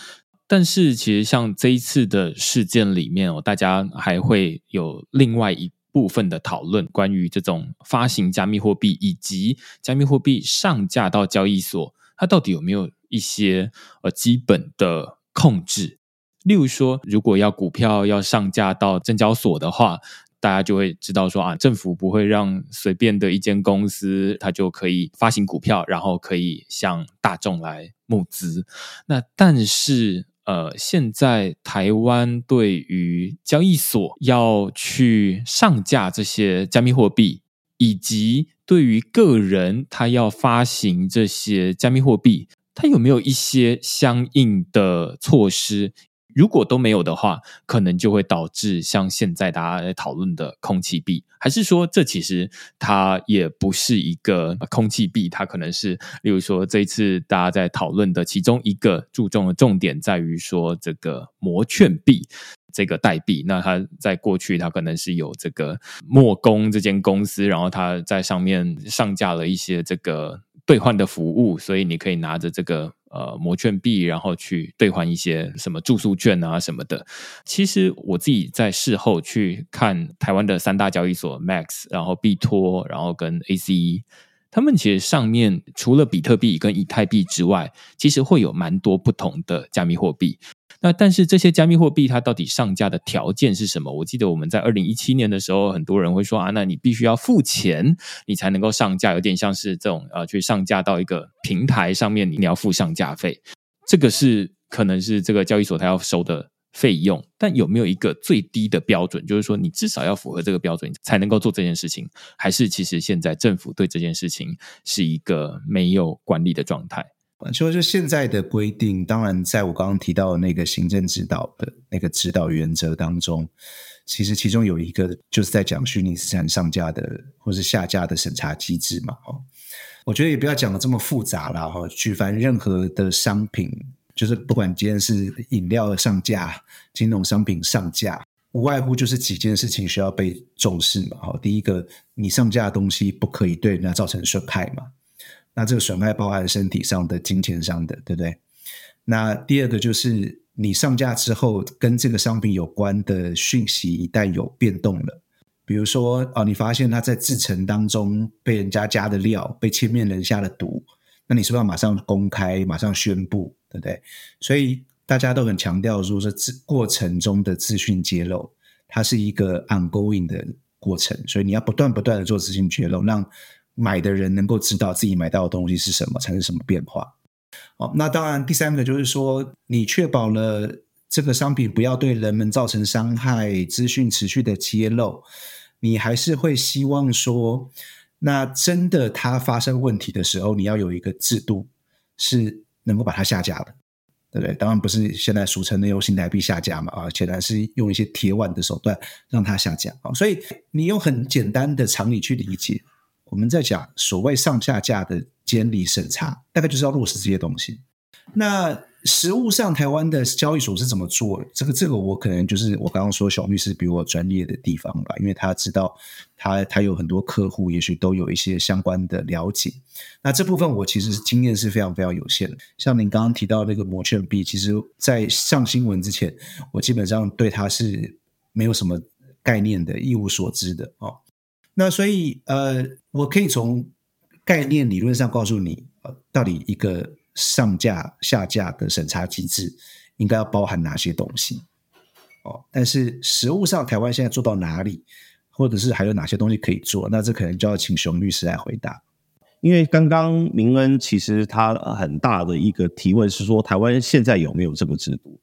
但是，其实像这一次的事件里面哦，大家还会有另外一。部分的讨论，关于这种发行加密货币以及加密货币上架到交易所，它到底有没有一些呃基本的控制？例如说，如果要股票要上架到证交所的话，大家就会知道说啊，政府不会让随便的一间公司它就可以发行股票，然后可以向大众来募资。那但是呃，现在台湾对于交易所要去上架这些加密货币，以及对于个人他要发行这些加密货币，它有没有一些相应的措施？如果都没有的话，可能就会导致像现在大家在讨论的空气币，还是说这其实它也不是一个空气币，它可能是，例如说这一次大家在讨论的其中一个注重的重点在于说这个摩券币这个代币，那它在过去它可能是有这个墨工这间公司，然后它在上面上架了一些这个兑换的服务，所以你可以拿着这个。呃，魔券币，然后去兑换一些什么住宿券啊什么的。其实我自己在事后去看台湾的三大交易所 Max，然后币托，然后跟 ACE，他们其实上面除了比特币跟以太币之外，其实会有蛮多不同的加密货币。那但是这些加密货币它到底上架的条件是什么？我记得我们在二零一七年的时候，很多人会说啊，那你必须要付钱，你才能够上架，有点像是这种呃，去上架到一个平台上面，你要付上架费。这个是可能是这个交易所它要收的费用，但有没有一个最低的标准？就是说你至少要符合这个标准才能够做这件事情，还是其实现在政府对这件事情是一个没有管理的状态？说就现在的规定，当然在我刚刚提到的那个行政指导的那个指导原则当中，其实其中有一个就是在讲虚拟资产上架的或是下架的审查机制嘛。哦，我觉得也不要讲的这么复杂了哈。举凡任何的商品，就是不管今天是饮料上架、金融商品上架，无外乎就是几件事情需要被重视嘛。好，第一个，你上架的东西不可以对人家造成损害嘛。那这个损害包含身体上的、金钱上的，对不对？那第二个就是你上架之后，跟这个商品有关的讯息一旦有变动了，比如说啊，你发现它在制成当中被人家加的料被千面人下了毒，那你是不是要马上公开、马上宣布，对不对？所以大家都很强调，如果说制过程中的资讯揭露，它是一个 ongoing 的过程，所以你要不断不断的做资讯揭露，让。买的人能够知道自己买到的东西是什么，产生什么变化。好，那当然，第三个就是说，你确保了这个商品不要对人们造成伤害，资讯持续的揭露，你还是会希望说，那真的它发生问题的时候，你要有一个制度是能够把它下架的，对不对？当然不是现在俗称的用新台币下架嘛，啊，显然是用一些铁腕的手段让它下架。啊，所以你用很简单的常理去理解。我们在讲所谓上下架的监理审查，大概就是要落实这些东西。那实物上，台湾的交易所是怎么做？这个这个，我可能就是我刚刚说小律师比我专业的地方吧，因为他知道他他有很多客户，也许都有一些相关的了解。那这部分我其实经验是非常非常有限的。像您刚刚提到那个摩券币，其实在上新闻之前，我基本上对它是没有什么概念的，一无所知的哦。那所以，呃，我可以从概念理论上告诉你，呃，到底一个上架下架的审查机制应该要包含哪些东西，哦，但是实物上台湾现在做到哪里，或者是还有哪些东西可以做，那这可能就要请熊律师来回答。因为刚刚明恩其实他很大的一个提问是说，台湾现在有没有这个制度？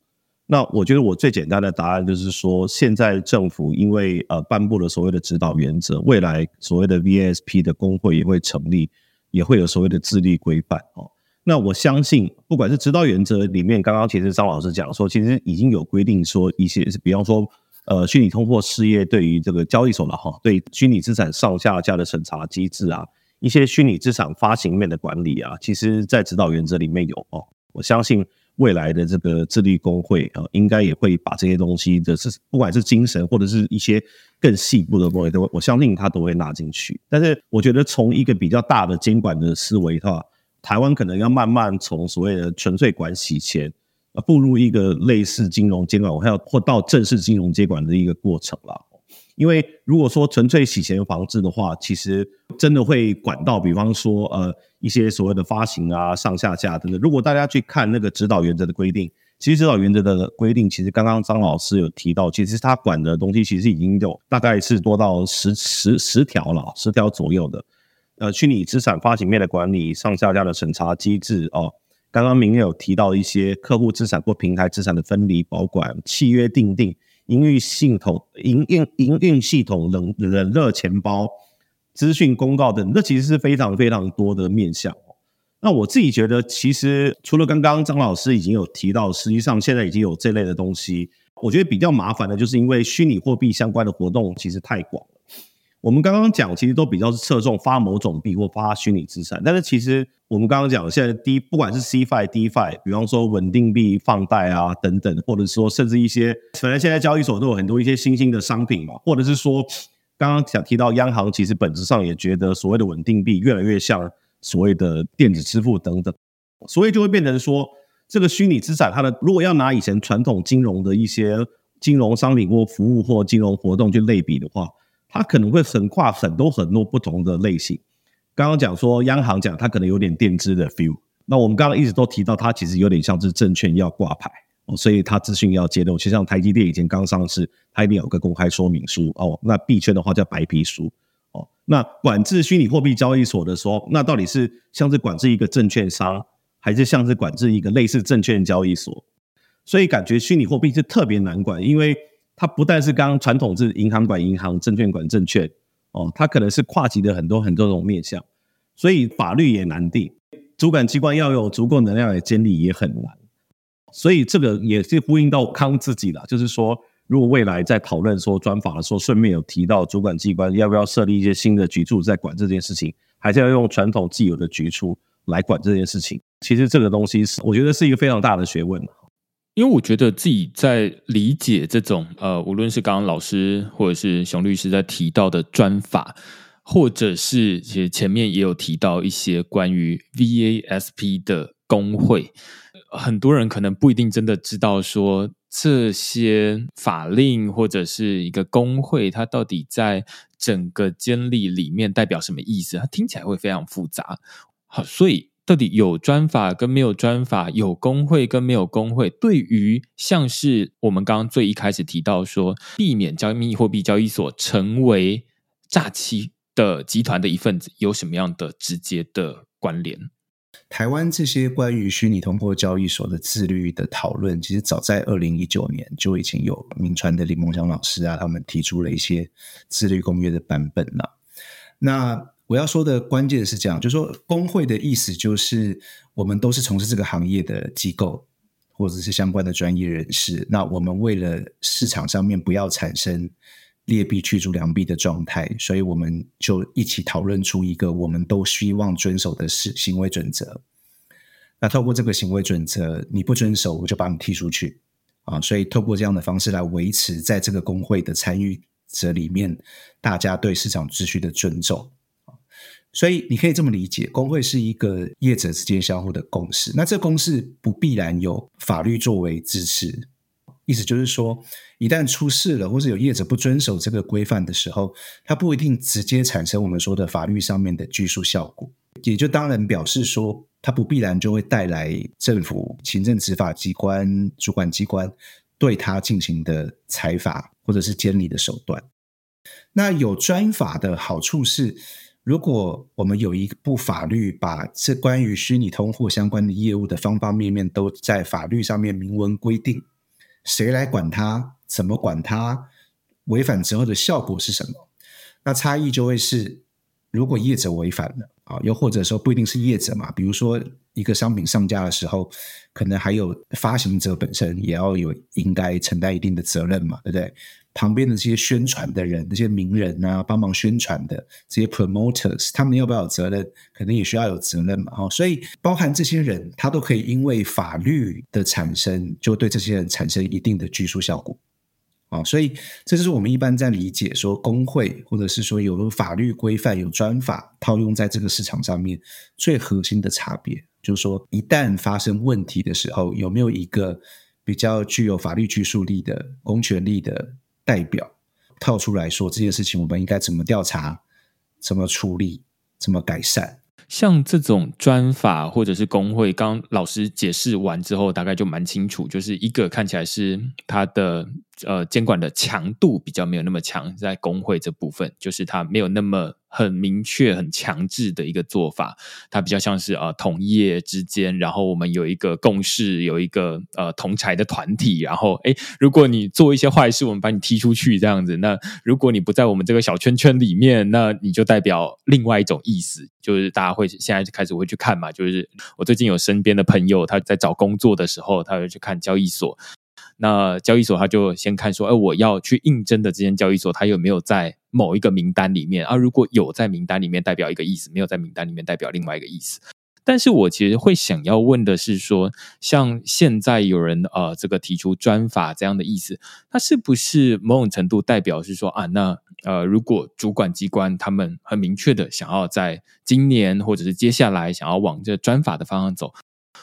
那我觉得我最简单的答案就是说，现在政府因为呃颁布了所谓的指导原则，未来所谓的 VSP 的工会也会成立，也会有所谓的自律规范哦。那我相信，不管是指导原则里面，刚刚其实张老师讲说，其实已经有规定说一些，比方说呃虚拟通货事业对于这个交易所了哈，对虚拟资产上下架的审查机制啊，一些虚拟资产发行面的管理啊，其实在指导原则里面有哦。我相信。未来的这个自律工会啊，应该也会把这些东西的是，不管是精神或者是一些更细部的东西，都我相信他都会纳进去。但是，我觉得从一个比较大的监管的思维的话，台湾可能要慢慢从所谓的纯粹管洗钱，啊，步入一个类似金融监管，我还要或到正式金融监管的一个过程了。因为如果说纯粹洗钱防治的话，其实真的会管到，比方说呃一些所谓的发行啊、上下架等等。如果大家去看那个指导原则的规定，其实指导原则的规定，其实刚刚张老师有提到，其实他管的东西其实已经有大概是多到十十十条了，十条左右的。呃，虚拟资产发行面的管理、上下架的审查机制哦，刚刚明也有提到一些客户资产或平台资产的分离、保管、契约订定、营运系统、营运营运系统、冷冷热钱包、资讯公告等，这其实是非常非常多的面向。那我自己觉得，其实除了刚刚张老师已经有提到，实际上现在已经有这类的东西。我觉得比较麻烦的就是因为虚拟货币相关的活动其实太广了。我们刚刚讲其实都比较是侧重发某种币或发虚拟资产，但是其实我们刚刚讲现在第不管是 CFI、DFI，比方说稳定币放贷啊等等，或者说甚至一些，反正现在交易所都有很多一些新兴的商品嘛，或者是说刚刚想提到央行其实本质上也觉得所谓的稳定币越来越像所谓的电子支付等等，所以就会变成说。这个虚拟资产，它的如果要拿以前传统金融的一些金融商品或服务或金融活动去类比的话，它可能会横跨很多很多不同的类型。刚刚讲说央行讲它可能有点垫资的 feel，那我们刚刚一直都提到它其实有点像是证券要挂牌所以它资讯要揭露。就像台积电以前刚上市，它一定有个公开说明书哦。那币圈的话叫白皮书哦。那管制虚拟货币交易所的时候，那到底是像是管制一个证券商？还是像是管制一个类似证券交易所，所以感觉虚拟货币是特别难管，因为它不但是刚传统是银行管银行，证券管证券，哦，它可能是跨级的很多很多种面向，所以法律也难定，主管机关要有足够能量的监理也很难，所以这个也是呼应到康自己了，就是说，如果未来在讨论说专法的时候，顺便有提到主管机关要不要设立一些新的局处在管这件事情，还是要用传统既有的局处来管这件事情。其实这个东西是，我觉得是一个非常大的学问。因为我觉得自己在理解这种呃，无论是刚刚老师或者是熊律师在提到的专法，或者是其实前面也有提到一些关于 VASP 的工会，很多人可能不一定真的知道说这些法令或者是一个工会，它到底在整个监理里面代表什么意思？它听起来会非常复杂。好，所以。到底有专法跟没有专法，有工会跟没有工会，对于像是我们刚刚最一开始提到说，避免加密货币交易所成为诈欺的集团的一份子，有什么样的直接的关联？台湾这些关于虚拟通货交易所的自律的讨论，其实早在二零一九年就已经有名传的李梦祥老师啊，他们提出了一些自律公约的版本了。那我要说的关键是这样，就是说工会的意思就是我们都是从事这个行业的机构或者是相关的专业人士。那我们为了市场上面不要产生劣币驱逐良币的状态，所以我们就一起讨论出一个我们都希望遵守的是行为准则。那透过这个行为准则，你不遵守，我就把你踢出去啊！所以透过这样的方式来维持在这个工会的参与者里面，大家对市场秩序的尊重。所以你可以这么理解，工会是一个业者之间相互的共识。那这公式不必然有法律作为支持，意思就是说，一旦出事了，或者有业者不遵守这个规范的时候，它不一定直接产生我们说的法律上面的拘束效果。也就当然表示说，它不必然就会带来政府行政执法机关、主管机关对它进行的裁罚或者是监理的手段。那有专法的好处是。如果我们有一部法律，把这关于虚拟通货相关的业务的方方面面都在法律上面明文规定，谁来管它，怎么管它，违反之后的效果是什么？那差异就会是，如果业者违反了啊，又或者说不一定是业者嘛，比如说一个商品上架的时候，可能还有发行者本身也要有应该承担一定的责任嘛，对不对？旁边的这些宣传的人，那些名人啊，帮忙宣传的这些 promoters，他们要不要有责任？可能也需要有责任嘛。哈，所以包含这些人，他都可以因为法律的产生，就对这些人产生一定的拘束效果。啊，所以这就是我们一般在理解说工会，或者是说有法律规范、有专法套用在这个市场上面最核心的差别，就是说一旦发生问题的时候，有没有一个比较具有法律拘束力的公权力的。代表跳出来说这件事情，我们应该怎么调查、怎么处理、怎么改善？像这种专法或者是工会，刚老师解释完之后，大概就蛮清楚。就是一个看起来是它的呃监管的强度比较没有那么强，在工会这部分，就是它没有那么很明确、很强制的一个做法，它比较像是呃同业之间，然后我们有一个共识，有一个呃同财的团体，然后哎，如果你做一些坏事，我们把你踢出去这样子。那如果你不在我们这个小圈圈里面，那你就代表另外一种意思，就是大家会现在就开始会去看嘛。就是我最近有身边的朋友，他在找工作的时候，他会去看交易所。那交易所他就先看说，哎，我要去应征的这间交易所，它有没有在某一个名单里面啊？如果有在名单里面，代表一个意思；没有在名单里面，代表另外一个意思。但是我其实会想要问的是，说像现在有人呃，这个提出专法这样的意思，它是不是某种程度代表是说啊，那呃，如果主管机关他们很明确的想要在今年或者是接下来想要往这专法的方向走？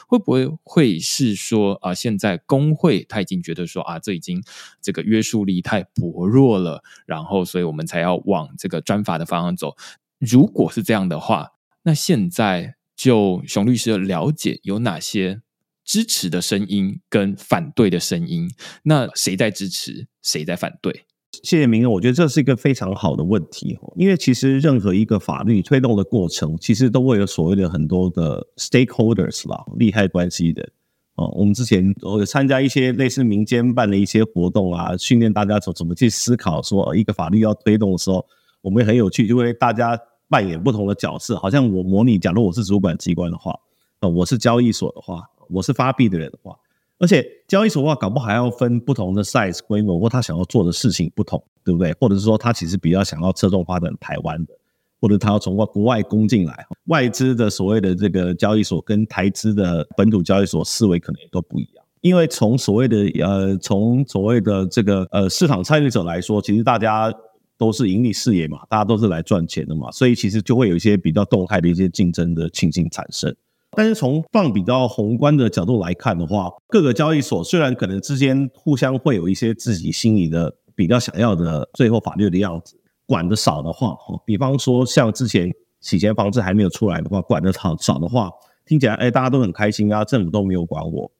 会不会会是说啊？现在工会他已经觉得说啊，这已经这个约束力太薄弱了，然后所以我们才要往这个专法的方向走。如果是这样的话，那现在就熊律师的了解有哪些支持的声音跟反对的声音？那谁在支持，谁在反对？谢谢明哥，我觉得这是一个非常好的问题哦因为其实任何一个法律推动的过程，其实都会有所谓的很多的 stakeholders 啦，利害关系的哦。我们之前我有参加一些类似民间办的一些活动啊，训练大家怎怎么去思考，说一个法律要推动的时候，我们也很有趣，就会大家扮演不同的角色，好像我模拟，假如我是主管机关的话，呃，我是交易所的话，我是发币的人的话。而且交易所的话，搞不好还要分不同的 size 规模，或他想要做的事情不同，对不对？或者是说他其实比较想要侧重发展台湾的，或者他要从外国外攻进来，外资的所谓的这个交易所跟台资的本土交易所思维可能也都不一样。因为从所谓的呃，从所谓的这个呃市场参与者来说，其实大家都是盈利事业嘛，大家都是来赚钱的嘛，所以其实就会有一些比较动态的一些竞争的情形产生。但是从放比较宏观的角度来看的话，各个交易所虽然可能之间互相会有一些自己心里的比较想要的最后法律的样子，管的少的话，比方说像之前洗钱防治还没有出来的话，管的少少的话，听起来哎大家都很开心啊，政府都没有管我。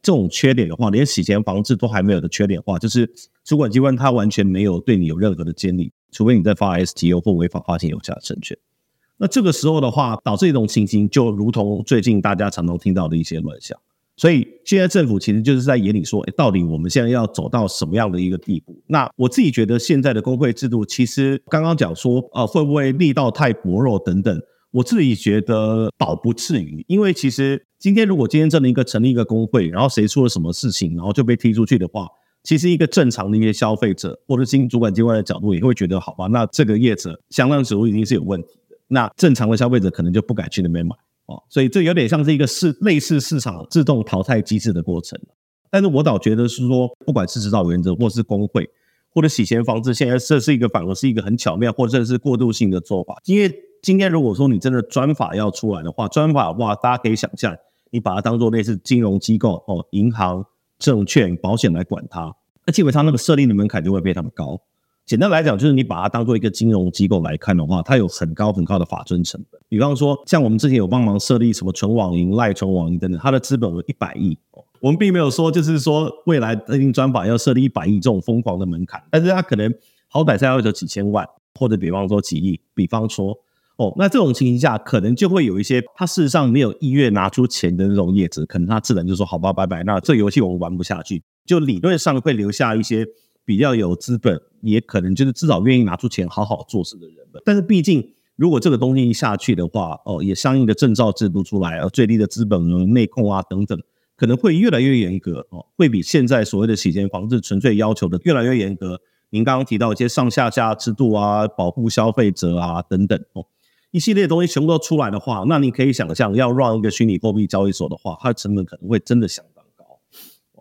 这种缺点的话，连洗钱防治都还没有的缺点的话，就是主管机关它完全没有对你有任何的监理，除非你在发 STO 或违法发行有价证券。那这个时候的话，导致一种情形，就如同最近大家常常听到的一些乱象。所以现在政府其实就是在眼里说，哎，到底我们现在要走到什么样的一个地步？那我自己觉得现在的工会制度，其实刚刚讲说，呃，会不会力道太薄弱等等？我自己觉得倒不至于，因为其实今天如果今天真的一个成立一个工会，然后谁出了什么事情，然后就被踢出去的话，其实一个正常的一些消费者或者经主管机关的角度也会觉得，好吧，那这个业者相当程度已经是有问题。那正常的消费者可能就不敢去那边买哦，所以这有点像是一个市类似市场自动淘汰机制的过程。但是我倒觉得是说，不管是指导原则，或是工会，或者洗钱防治，现在这是一个反而是一个很巧妙或者是过渡性的做法。因为今天如果说你真的专法要出来的话，专法的话，大家可以想象，你把它当做类似金融机构哦，银行、证券、保险来管它，那基本上那个设立的门槛就会非常的高。简单来讲，就是你把它当做一个金融机构来看的话，它有很高很高的法尊成本。比方说，像我们之前有帮忙设立什么纯网银、赖纯网银等等，它的资本有一百亿。我们并没有说，就是说未来特定专法要设立一百亿这种疯狂的门槛，但是它可能好歹在要有几千万，或者比方说几亿。比方说，哦，那这种情形下，可能就会有一些他事实上没有意愿拿出钱的那种业者，可能他自然就说：“好吧，拜拜，那这游戏我们玩不下去。”就理论上会留下一些。比较有资本，也可能就是至少愿意拿出钱好好做事的人们。但是毕竟，如果这个东西一下去的话，哦，也相应的证照制度出来，而，最低的资本额、内控啊等等，可能会越来越严格哦，会比现在所谓的洗钱防治纯粹要求的越来越严格。您刚刚提到一些上下架制度啊，保护消费者啊等等哦，一系列东西全部都出来的话，那你可以想象，要让一个虚拟货币交易所的话，它的成本可能会真的相当高。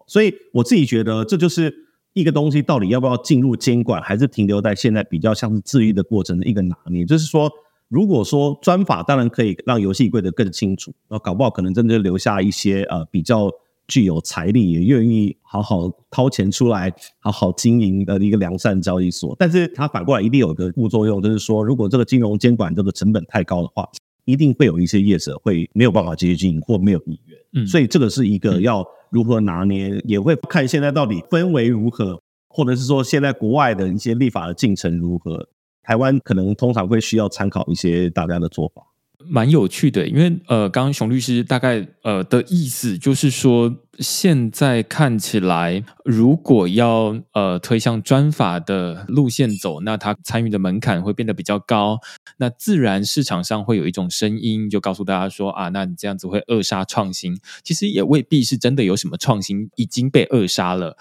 所以我自己觉得，这就是。一个东西到底要不要进入监管，还是停留在现在比较像是治愈的过程的一个拿捏？就是说，如果说专法当然可以让游戏规则更清楚，然后搞不好可能真的留下一些呃比较具有财力，也愿意好好掏钱出来好好经营的一个良善交易所。但是它反过来一定有个副作用，就是说，如果这个金融监管这个成本太高的话，一定会有一些业者会没有办法继续经营或没有意愿。嗯，所以这个是一个要。如何拿捏，也会看现在到底氛围如何，或者是说现在国外的一些立法的进程如何。台湾可能通常会需要参考一些大家的做法。蛮有趣的，因为呃，刚刚熊律师大概呃的意思就是说，现在看起来，如果要呃推向专法的路线走，那他参与的门槛会变得比较高，那自然市场上会有一种声音，就告诉大家说啊，那你这样子会扼杀创新。其实也未必是真的有什么创新已经被扼杀了。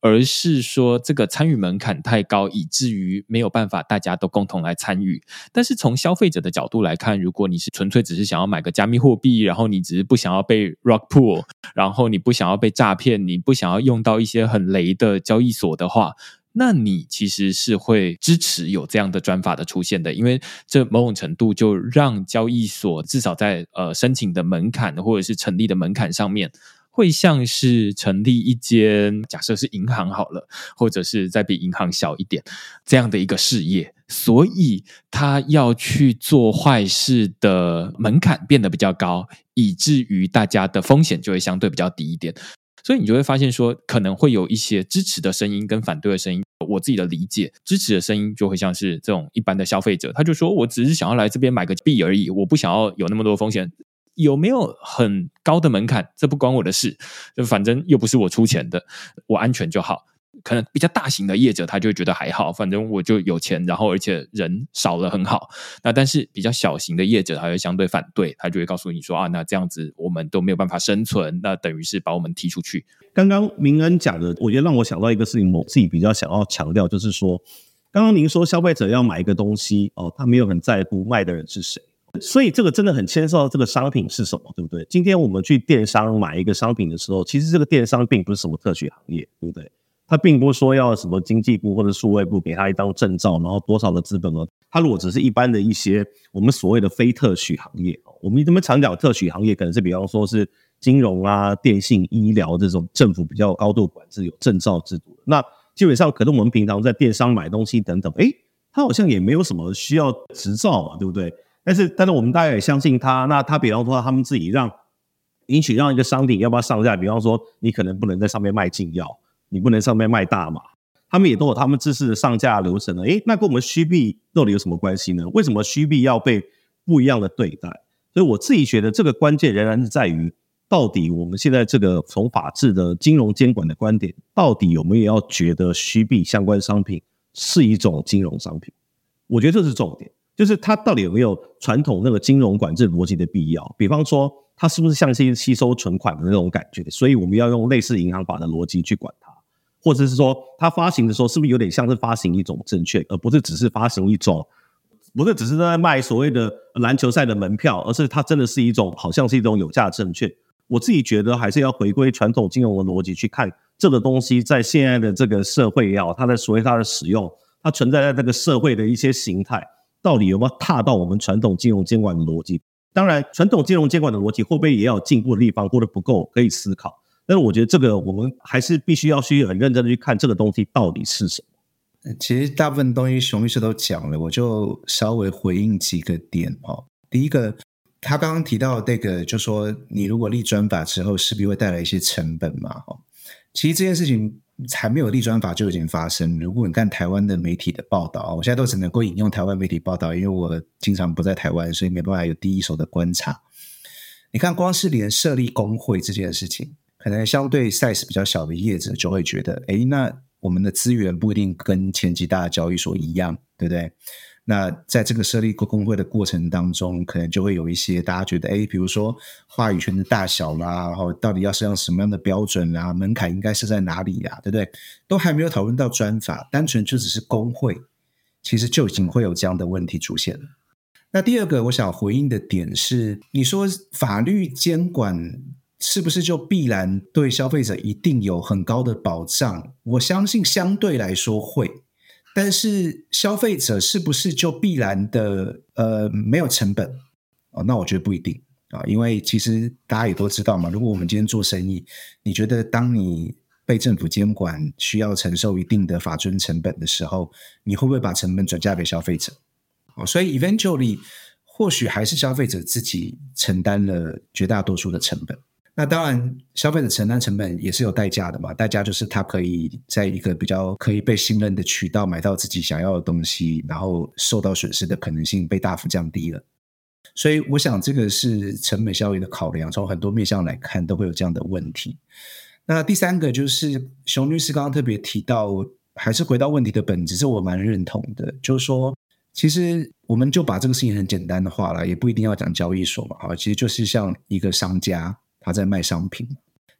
而是说这个参与门槛太高，以至于没有办法大家都共同来参与。但是从消费者的角度来看，如果你是纯粹只是想要买个加密货币，然后你只是不想要被 rock pool，然后你不想要被诈骗，你不想要用到一些很雷的交易所的话，那你其实是会支持有这样的专法的出现的，因为这某种程度就让交易所至少在呃申请的门槛或者是成立的门槛上面。会像是成立一间假设是银行好了，或者是再比银行小一点这样的一个事业，所以他要去做坏事的门槛变得比较高，以至于大家的风险就会相对比较低一点。所以你就会发现说，可能会有一些支持的声音跟反对的声音。我自己的理解，支持的声音就会像是这种一般的消费者，他就说我只是想要来这边买个币而已，我不想要有那么多风险。有没有很高的门槛？这不关我的事，就反正又不是我出钱的，我安全就好。可能比较大型的业者，他就会觉得还好，反正我就有钱，然后而且人少了很好。那但是比较小型的业者，他会相对反对，他就会告诉你说啊，那这样子我们都没有办法生存，那等于是把我们踢出去。刚刚明恩讲的，我觉得让我想到一个事情，我自己比较想要强调，就是说，刚刚您说消费者要买一个东西哦，他没有很在乎卖的人是谁。所以这个真的很牵涉到这个商品是什么，对不对？今天我们去电商买一个商品的时候，其实这个电商并不是什么特许行业，对不对？他并不是说要什么经济部或者数位部给他一张证照，然后多少的资本额。他如果只是一般的一些我们所谓的非特许行业，我们这么常讲特许行业，可能是比方说是金融啊、电信、医疗这种政府比较高度管制、有证照制度。那基本上可能我们平常在电商买东西等等，诶，他好像也没有什么需要执照嘛，对不对？但是，但是我们大家也相信他。那他比方说，他们自己让允许让一个商品要不要上架？比方说，你可能不能在上面卖禁药，你不能上面卖大麻。他们也都有他们自式的上架流程了。诶，那跟我们虚币到底有什么关系呢？为什么虚币要被不一样的对待？所以我自己觉得，这个关键仍然是在于，到底我们现在这个从法治的金融监管的观点，到底有没有要觉得虚币相关商品是一种金融商品？我觉得这是重点。就是它到底有没有传统那个金融管制逻辑的必要？比方说，它是不是像是吸收存款的那种感觉？所以我们要用类似银行法的逻辑去管它，或者是说，它发行的时候是不是有点像是发行一种证券，而不是只是发行一种，不是只是在卖所谓的篮球赛的门票，而是它真的是一种好像是一种有价证券。我自己觉得还是要回归传统金融的逻辑去看这个东西在现在的这个社会也好，它的所谓它的使用，它存在在这个社会的一些形态。到底有没有踏到我们传统金融监管的逻辑？当然，传统金融监管的逻辑会不会也有进步的地方，或者不够可以思考？但是我觉得这个我们还是必须要去很认真的去看这个东西到底是什么。其实大部分东西熊律师都讲了，我就稍微回应几个点哦。第一个，他刚刚提到这个，就说你如果立专法之后，势必会带来一些成本嘛。哈，其实这件事情。还没有立专法就已经发生。如果你看台湾的媒体的报道，我现在都只能够引用台湾媒体报道，因为我经常不在台湾，所以没办法有第一手的观察。你看，光是连设立工会这件事情，可能相对 size 比较小的业者就会觉得，哎，那我们的资源不一定跟前几大交易所一样，对不对？那在这个设立工会的过程当中，可能就会有一些大家觉得，哎，比如说话语权的大小啦，然后到底要设用什么样的标准啊，门槛应该设在哪里呀，对不对？都还没有讨论到专法，单纯就只是工会，其实就已经会有这样的问题出现了。那第二个我想回应的点是，你说法律监管是不是就必然对消费者一定有很高的保障？我相信相对来说会。但是消费者是不是就必然的呃没有成本哦？那我觉得不一定啊，因为其实大家也都知道嘛。如果我们今天做生意，你觉得当你被政府监管，需要承受一定的法遵成本的时候，你会不会把成本转嫁给消费者？哦，所以 eventually 或许还是消费者自己承担了绝大多数的成本。那当然，消费者承担成本也是有代价的嘛。代价就是他可以在一个比较可以被信任的渠道买到自己想要的东西，然后受到损失的可能性被大幅降低了。所以，我想这个是成本效益的考量，从很多面向来看都会有这样的问题。那第三个就是熊律师刚刚特别提到，还是回到问题的本质，这我蛮认同的，就是说，其实我们就把这个事情很简单的话了，也不一定要讲交易所嘛，好，其实就是像一个商家。他在卖商品，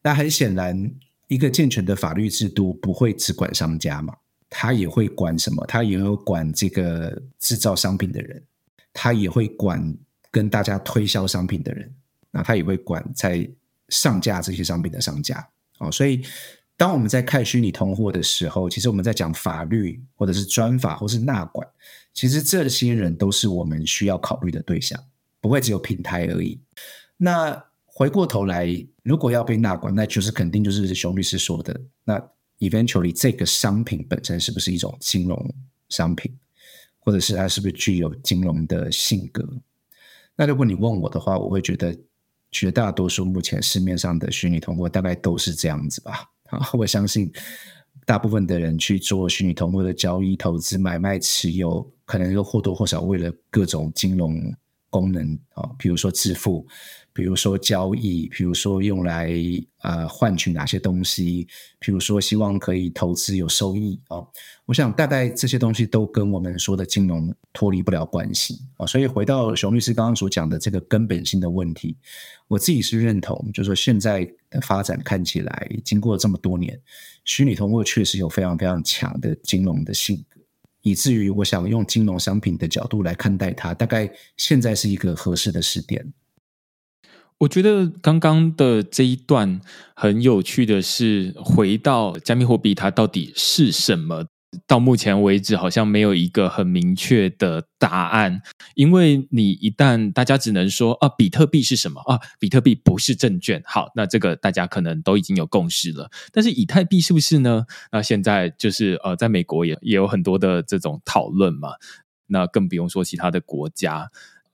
那很显然，一个健全的法律制度不会只管商家嘛，他也会管什么？他也有管这个制造商品的人，他也会管跟大家推销商品的人，那他也会管在上架这些商品的商家。哦，所以当我们在看虚拟通货的时候，其实我们在讲法律，或者是专法，或是纳管，其实这些人都是我们需要考虑的对象，不会只有平台而已。那回过头来，如果要被纳管，那就是肯定就是熊律师说的。那 eventually 这个商品本身是不是一种金融商品，或者是它是不是具有金融的性格？那如果你问我的话，我会觉得绝大多数目前市面上的虚拟通货大概都是这样子吧。我相信大部分的人去做虚拟通货的交易、投资、买卖、持有，可能都或多或少为了各种金融功能啊，比如说致富。比如说交易，比如说用来呃换取哪些东西，比如说希望可以投资有收益啊，我想大概这些东西都跟我们说的金融脱离不了关系啊。所以回到熊律师刚刚所讲的这个根本性的问题，我自己是认同，就是说现在的发展看起来，经过这么多年，虚拟通货确实有非常非常强的金融的性格，以至于我想用金融商品的角度来看待它，大概现在是一个合适的时点。我觉得刚刚的这一段很有趣的是，回到加密货币它到底是什么？到目前为止，好像没有一个很明确的答案。因为你一旦大家只能说啊，比特币是什么啊？比特币不是证券。好，那这个大家可能都已经有共识了。但是以太币是不是呢？那现在就是呃，在美国也也有很多的这种讨论嘛。那更不用说其他的国家。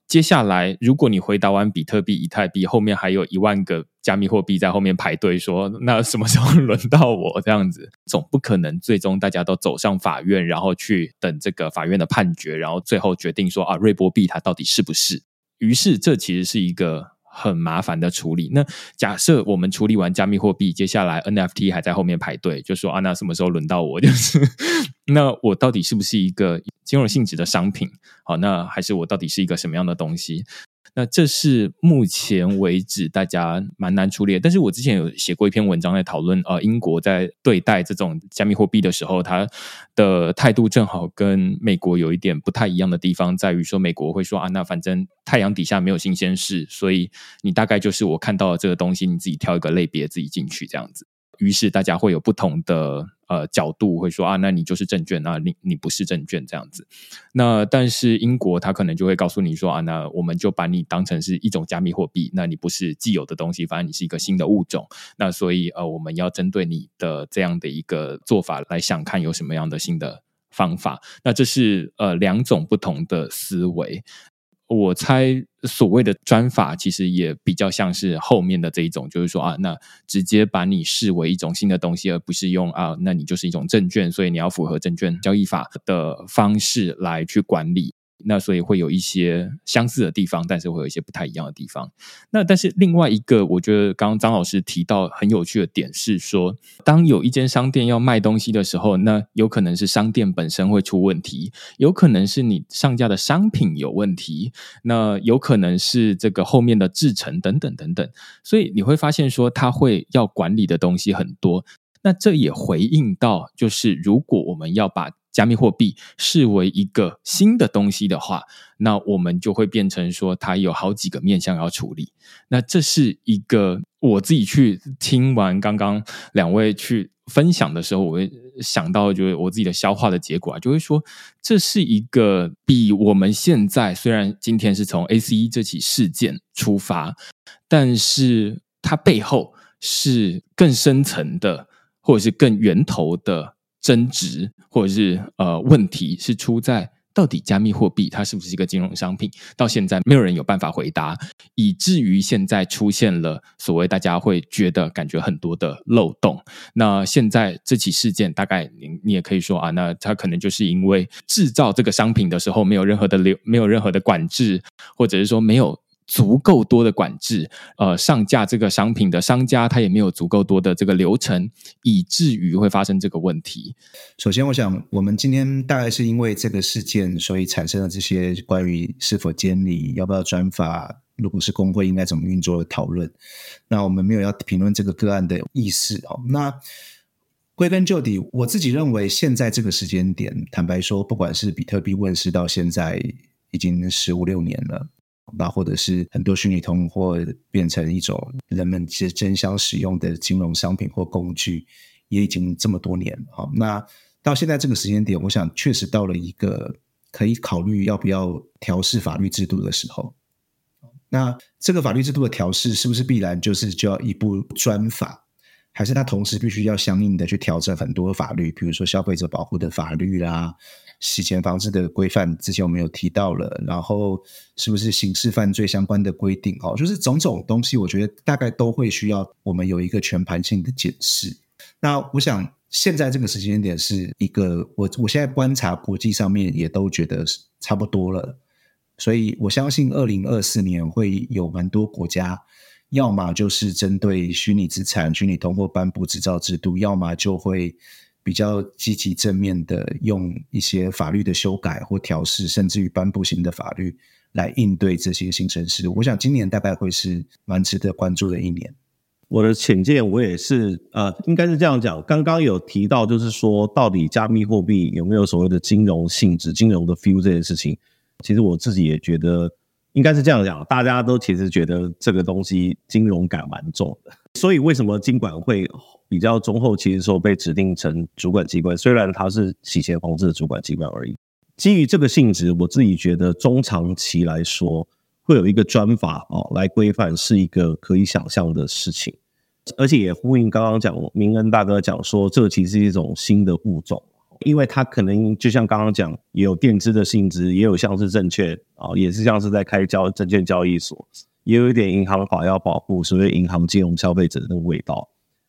接下来，如果你回答完比特币、以太币，后面还有一万个加密货币在后面排队，说那什么时候轮到我？这样子总不可能，最终大家都走上法院，然后去等这个法院的判决，然后最后决定说啊，瑞波币它到底是不是？于是，这其实是一个。很麻烦的处理。那假设我们处理完加密货币，接下来 NFT 还在后面排队，就说啊，那什么时候轮到我？就是 那我到底是不是一个金融性质的商品？好，那还是我到底是一个什么样的东西？那这是目前为止大家蛮难处理，但是我之前有写过一篇文章在讨论，呃，英国在对待这种加密货币的时候，它的态度正好跟美国有一点不太一样的地方，在于说美国会说啊，那反正太阳底下没有新鲜事，所以你大概就是我看到的这个东西，你自己挑一个类别自己进去这样子。于是大家会有不同的呃角度，会说啊，那你就是证券啊，你你不是证券这样子。那但是英国他可能就会告诉你说啊，那我们就把你当成是一种加密货币，那你不是既有的东西，反正你是一个新的物种。那所以呃，我们要针对你的这样的一个做法来想看有什么样的新的方法。那这是呃两种不同的思维。我猜所谓的专法，其实也比较像是后面的这一种，就是说啊，那直接把你视为一种新的东西，而不是用啊，那你就是一种证券，所以你要符合证券交易法的方式来去管理。那所以会有一些相似的地方，但是会有一些不太一样的地方。那但是另外一个，我觉得刚刚张老师提到很有趣的点是说，当有一间商店要卖东西的时候，那有可能是商店本身会出问题，有可能是你上架的商品有问题，那有可能是这个后面的制成等等等等。所以你会发现说，他会要管理的东西很多。那这也回应到，就是如果我们要把加密货币视为一个新的东西的话，那我们就会变成说，它有好几个面向要处理。那这是一个我自己去听完刚刚两位去分享的时候，我会想到，就是我自己的消化的结果啊，就会说，这是一个比我们现在虽然今天是从 A C E 这起事件出发，但是它背后是更深层的，或者是更源头的。争执或者是呃问题是出在到底加密货币它是不是一个金融商品？到现在没有人有办法回答，以至于现在出现了所谓大家会觉得感觉很多的漏洞。那现在这起事件，大概你你也可以说啊，那它可能就是因为制造这个商品的时候没有任何的流，没有任何的管制，或者是说没有。足够多的管制，呃，上架这个商品的商家他也没有足够多的这个流程，以至于会发生这个问题。首先，我想我们今天大概是因为这个事件，所以产生了这些关于是否监理、要不要转法、如果是工会应该怎么运作的讨论。那我们没有要评论这个个案的意思哦。那归根究底，我自己认为现在这个时间点，坦白说，不管是比特币问世到现在已经十五六年了。那或者是很多虚拟通货变成一种人们其实争相使用的金融商品或工具，也已经这么多年了。那到现在这个时间点，我想确实到了一个可以考虑要不要调试法律制度的时候。那这个法律制度的调试是不是必然就是就要一部专法，还是它同时必须要相应的去调整很多法律，比如说消费者保护的法律啦？洗钱防治的规范，之前我们有提到了，然后是不是刑事犯罪相关的规定？哦，就是种种东西，我觉得大概都会需要我们有一个全盘性的检视。那我想现在这个时间点是一个，我我现在观察国际上面也都觉得差不多了，所以我相信二零二四年会有蛮多国家，要么就是针对虚拟资产、虚拟通货颁布执照制度，要么就会。比较积极正面的，用一些法律的修改或调试，甚至于颁布新的法律来应对这些新城市。我想今年大概会是蛮值得关注的一年。我的浅见，我也是呃，应该是这样讲。刚刚有提到，就是说到底加密货币有没有所谓的金融性质、金融的 feel 这件事情，其实我自己也觉得应该是这样讲。大家都其实觉得这个东西金融感蛮重的，所以为什么金管会？比较中后期的时候被指定成主管机关，虽然它是洗钱防治的主管机关而已。基于这个性质，我自己觉得中长期来说，会有一个专法哦来规范，是一个可以想象的事情。而且也呼应刚刚讲明恩大哥讲说，这其实是一种新的物种，因为它可能就像刚刚讲，也有垫资的性质，也有像是证券啊，也是像是在开交证券交易所，也有一点银行法要保护所谓银行金融消费者的那个味道。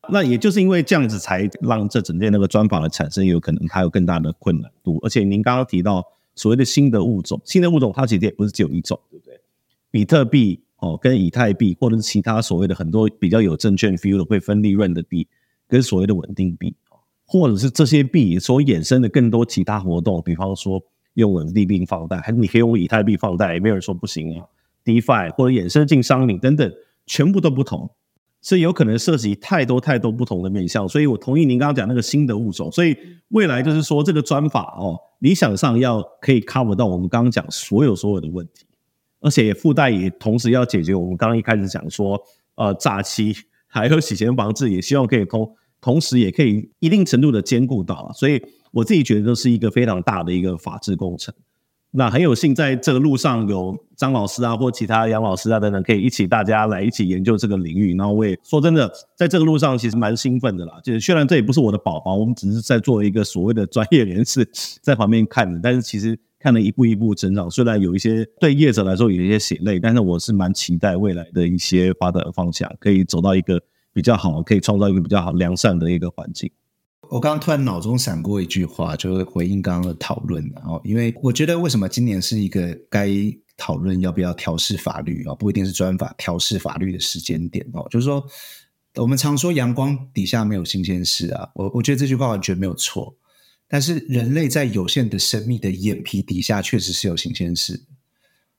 那也就是因为这样子，才让这整件那个专法的产生有可能它有更大的困难度。而且您刚刚提到所谓的新的物种，新的物种它其实也不是只有一种，对不对？比特币哦，跟以太币或者是其他所谓的很多比较有证券 feel 的会分利润的币，跟所谓的稳定币，或者是这些币所衍生的更多其他活动，比方说用稳定币放贷，还是你可以用以太币放贷，也没有人说不行啊。DeFi 或者衍生性商品等等，全部都不同。所以有可能涉及太多太多不同的面向，所以我同意您刚刚讲那个新的物种。所以未来就是说，这个专法哦，理想上要可以 cover 到我们刚刚讲所有所有的问题，而且附带也同时要解决我们刚刚一开始讲说，呃，诈欺还有洗钱防治，也希望可以通同时也可以一定程度的兼顾到。所以我自己觉得这是一个非常大的一个法治工程。那很有幸在这个路上有张老师啊，或其他杨老师啊等等，可以一起大家来一起研究这个领域。然后我也说真的，在这个路上其实蛮兴奋的啦。就是虽然这也不是我的宝宝，我们只是在做一个所谓的专业人士在旁边看的，但是其实看了一步一步成长。虽然有一些对业者来说有一些血泪，但是我是蛮期待未来的一些发展方向，可以走到一个比较好，可以创造一个比较好良善的一个环境。我刚刚突然脑中闪过一句话，就是回应刚刚的讨论。然后，因为我觉得为什么今年是一个该讨论要不要调试法律啊，不一定是专法调试法律的时间点哦。就是说，我们常说阳光底下没有新鲜事啊，我我觉得这句话完全没有错。但是，人类在有限的生命的眼皮底下，确实是有新鲜事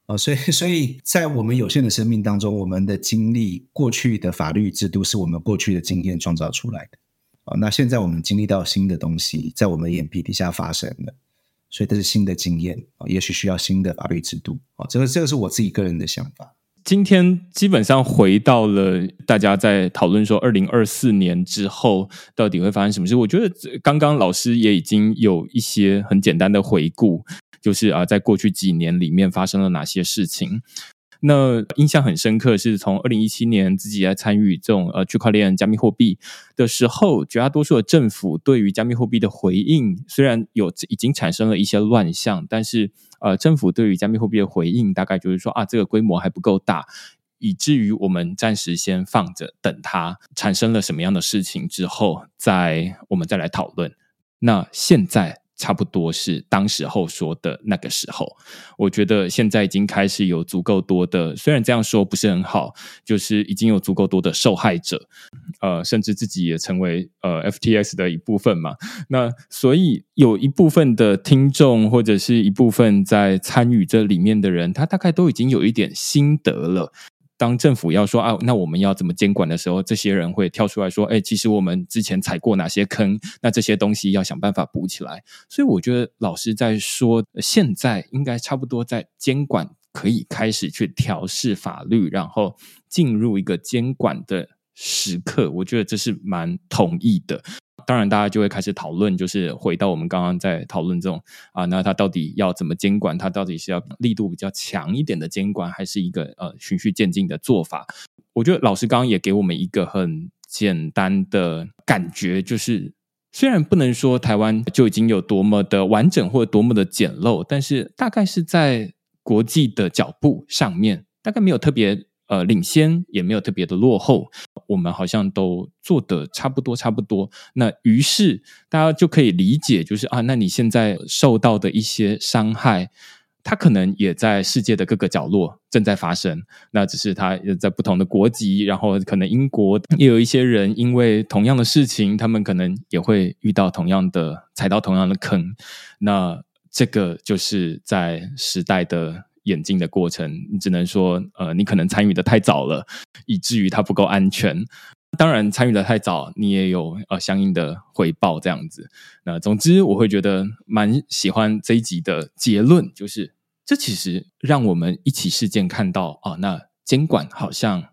啊。所以，所以在我们有限的生命当中，我们的经历、过去的法律制度，是我们过去的经验创造出来的。啊，那现在我们经历到新的东西在我们眼皮底下发生了，所以这是新的经验啊，也许需要新的法律制度啊，这个这个是我自己个人的想法。今天基本上回到了大家在讨论说，二零二四年之后到底会发生什么事？我觉得刚刚老师也已经有一些很简单的回顾，就是啊，在过去几年里面发生了哪些事情。那印象很深刻，是从二零一七年自己来参与这种呃区块链加密货币的时候，绝大多数的政府对于加密货币的回应，虽然有已经产生了一些乱象，但是呃政府对于加密货币的回应，大概就是说啊，这个规模还不够大，以至于我们暂时先放着，等它产生了什么样的事情之后，再我们再来讨论。那现在。差不多是当时候说的那个时候，我觉得现在已经开始有足够多的，虽然这样说不是很好，就是已经有足够多的受害者，呃，甚至自己也成为呃 FTS 的一部分嘛。那所以有一部分的听众或者是一部分在参与这里面的人，他大概都已经有一点心得了。当政府要说啊，那我们要怎么监管的时候，这些人会跳出来说：“哎，其实我们之前踩过哪些坑，那这些东西要想办法补起来。”所以我觉得老师在说，现在应该差不多在监管可以开始去调试法律，然后进入一个监管的时刻。我觉得这是蛮同意的。当然，大家就会开始讨论，就是回到我们刚刚在讨论这种啊，那它到底要怎么监管？它到底是要力度比较强一点的监管，还是一个呃循序渐进的做法？我觉得老师刚刚也给我们一个很简单的感觉，就是虽然不能说台湾就已经有多么的完整或者多么的简陋，但是大概是在国际的脚步上面，大概没有特别。呃，领先也没有特别的落后，我们好像都做的差不多，差不多。那于是大家就可以理解，就是啊，那你现在受到的一些伤害，它可能也在世界的各个角落正在发生。那只是它在不同的国籍，然后可能英国也有一些人因为同样的事情，他们可能也会遇到同样的踩到同样的坑。那这个就是在时代的。演进的过程，你只能说，呃，你可能参与的太早了，以至于它不够安全。当然，参与的太早，你也有呃相应的回报。这样子，那总之，我会觉得蛮喜欢这一集的结论，就是这其实让我们一起事件看到啊，那监管好像。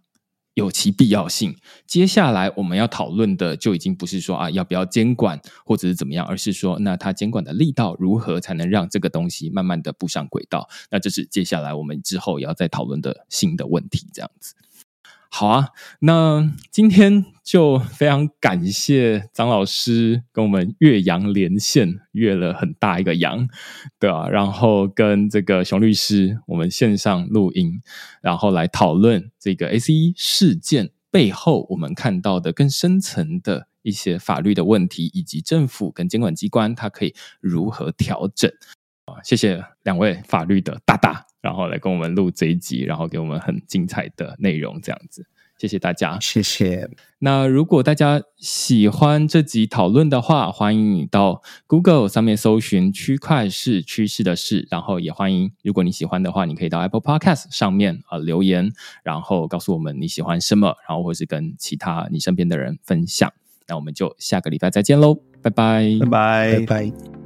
有其必要性。接下来我们要讨论的就已经不是说啊要不要监管或者是怎么样，而是说那它监管的力道如何才能让这个东西慢慢的步上轨道？那这是接下来我们之后也要再讨论的新的问题，这样子。好啊，那今天就非常感谢张老师跟我们岳阳连线，岳了很大一个阳，对啊，然后跟这个熊律师我们线上录音，然后来讨论这个 A C 事件背后我们看到的更深层的一些法律的问题，以及政府跟监管机关它可以如何调整？谢谢两位法律的大大。然后来跟我们录这一集，然后给我们很精彩的内容，这样子，谢谢大家，谢谢。那如果大家喜欢这集讨论的话，欢迎你到 Google 上面搜寻“区块是趋势的事”，然后也欢迎，如果你喜欢的话，你可以到 Apple Podcast 上面啊留言，然后告诉我们你喜欢什么，然后或是跟其他你身边的人分享。那我们就下个礼拜再见喽，拜拜，拜拜，拜拜。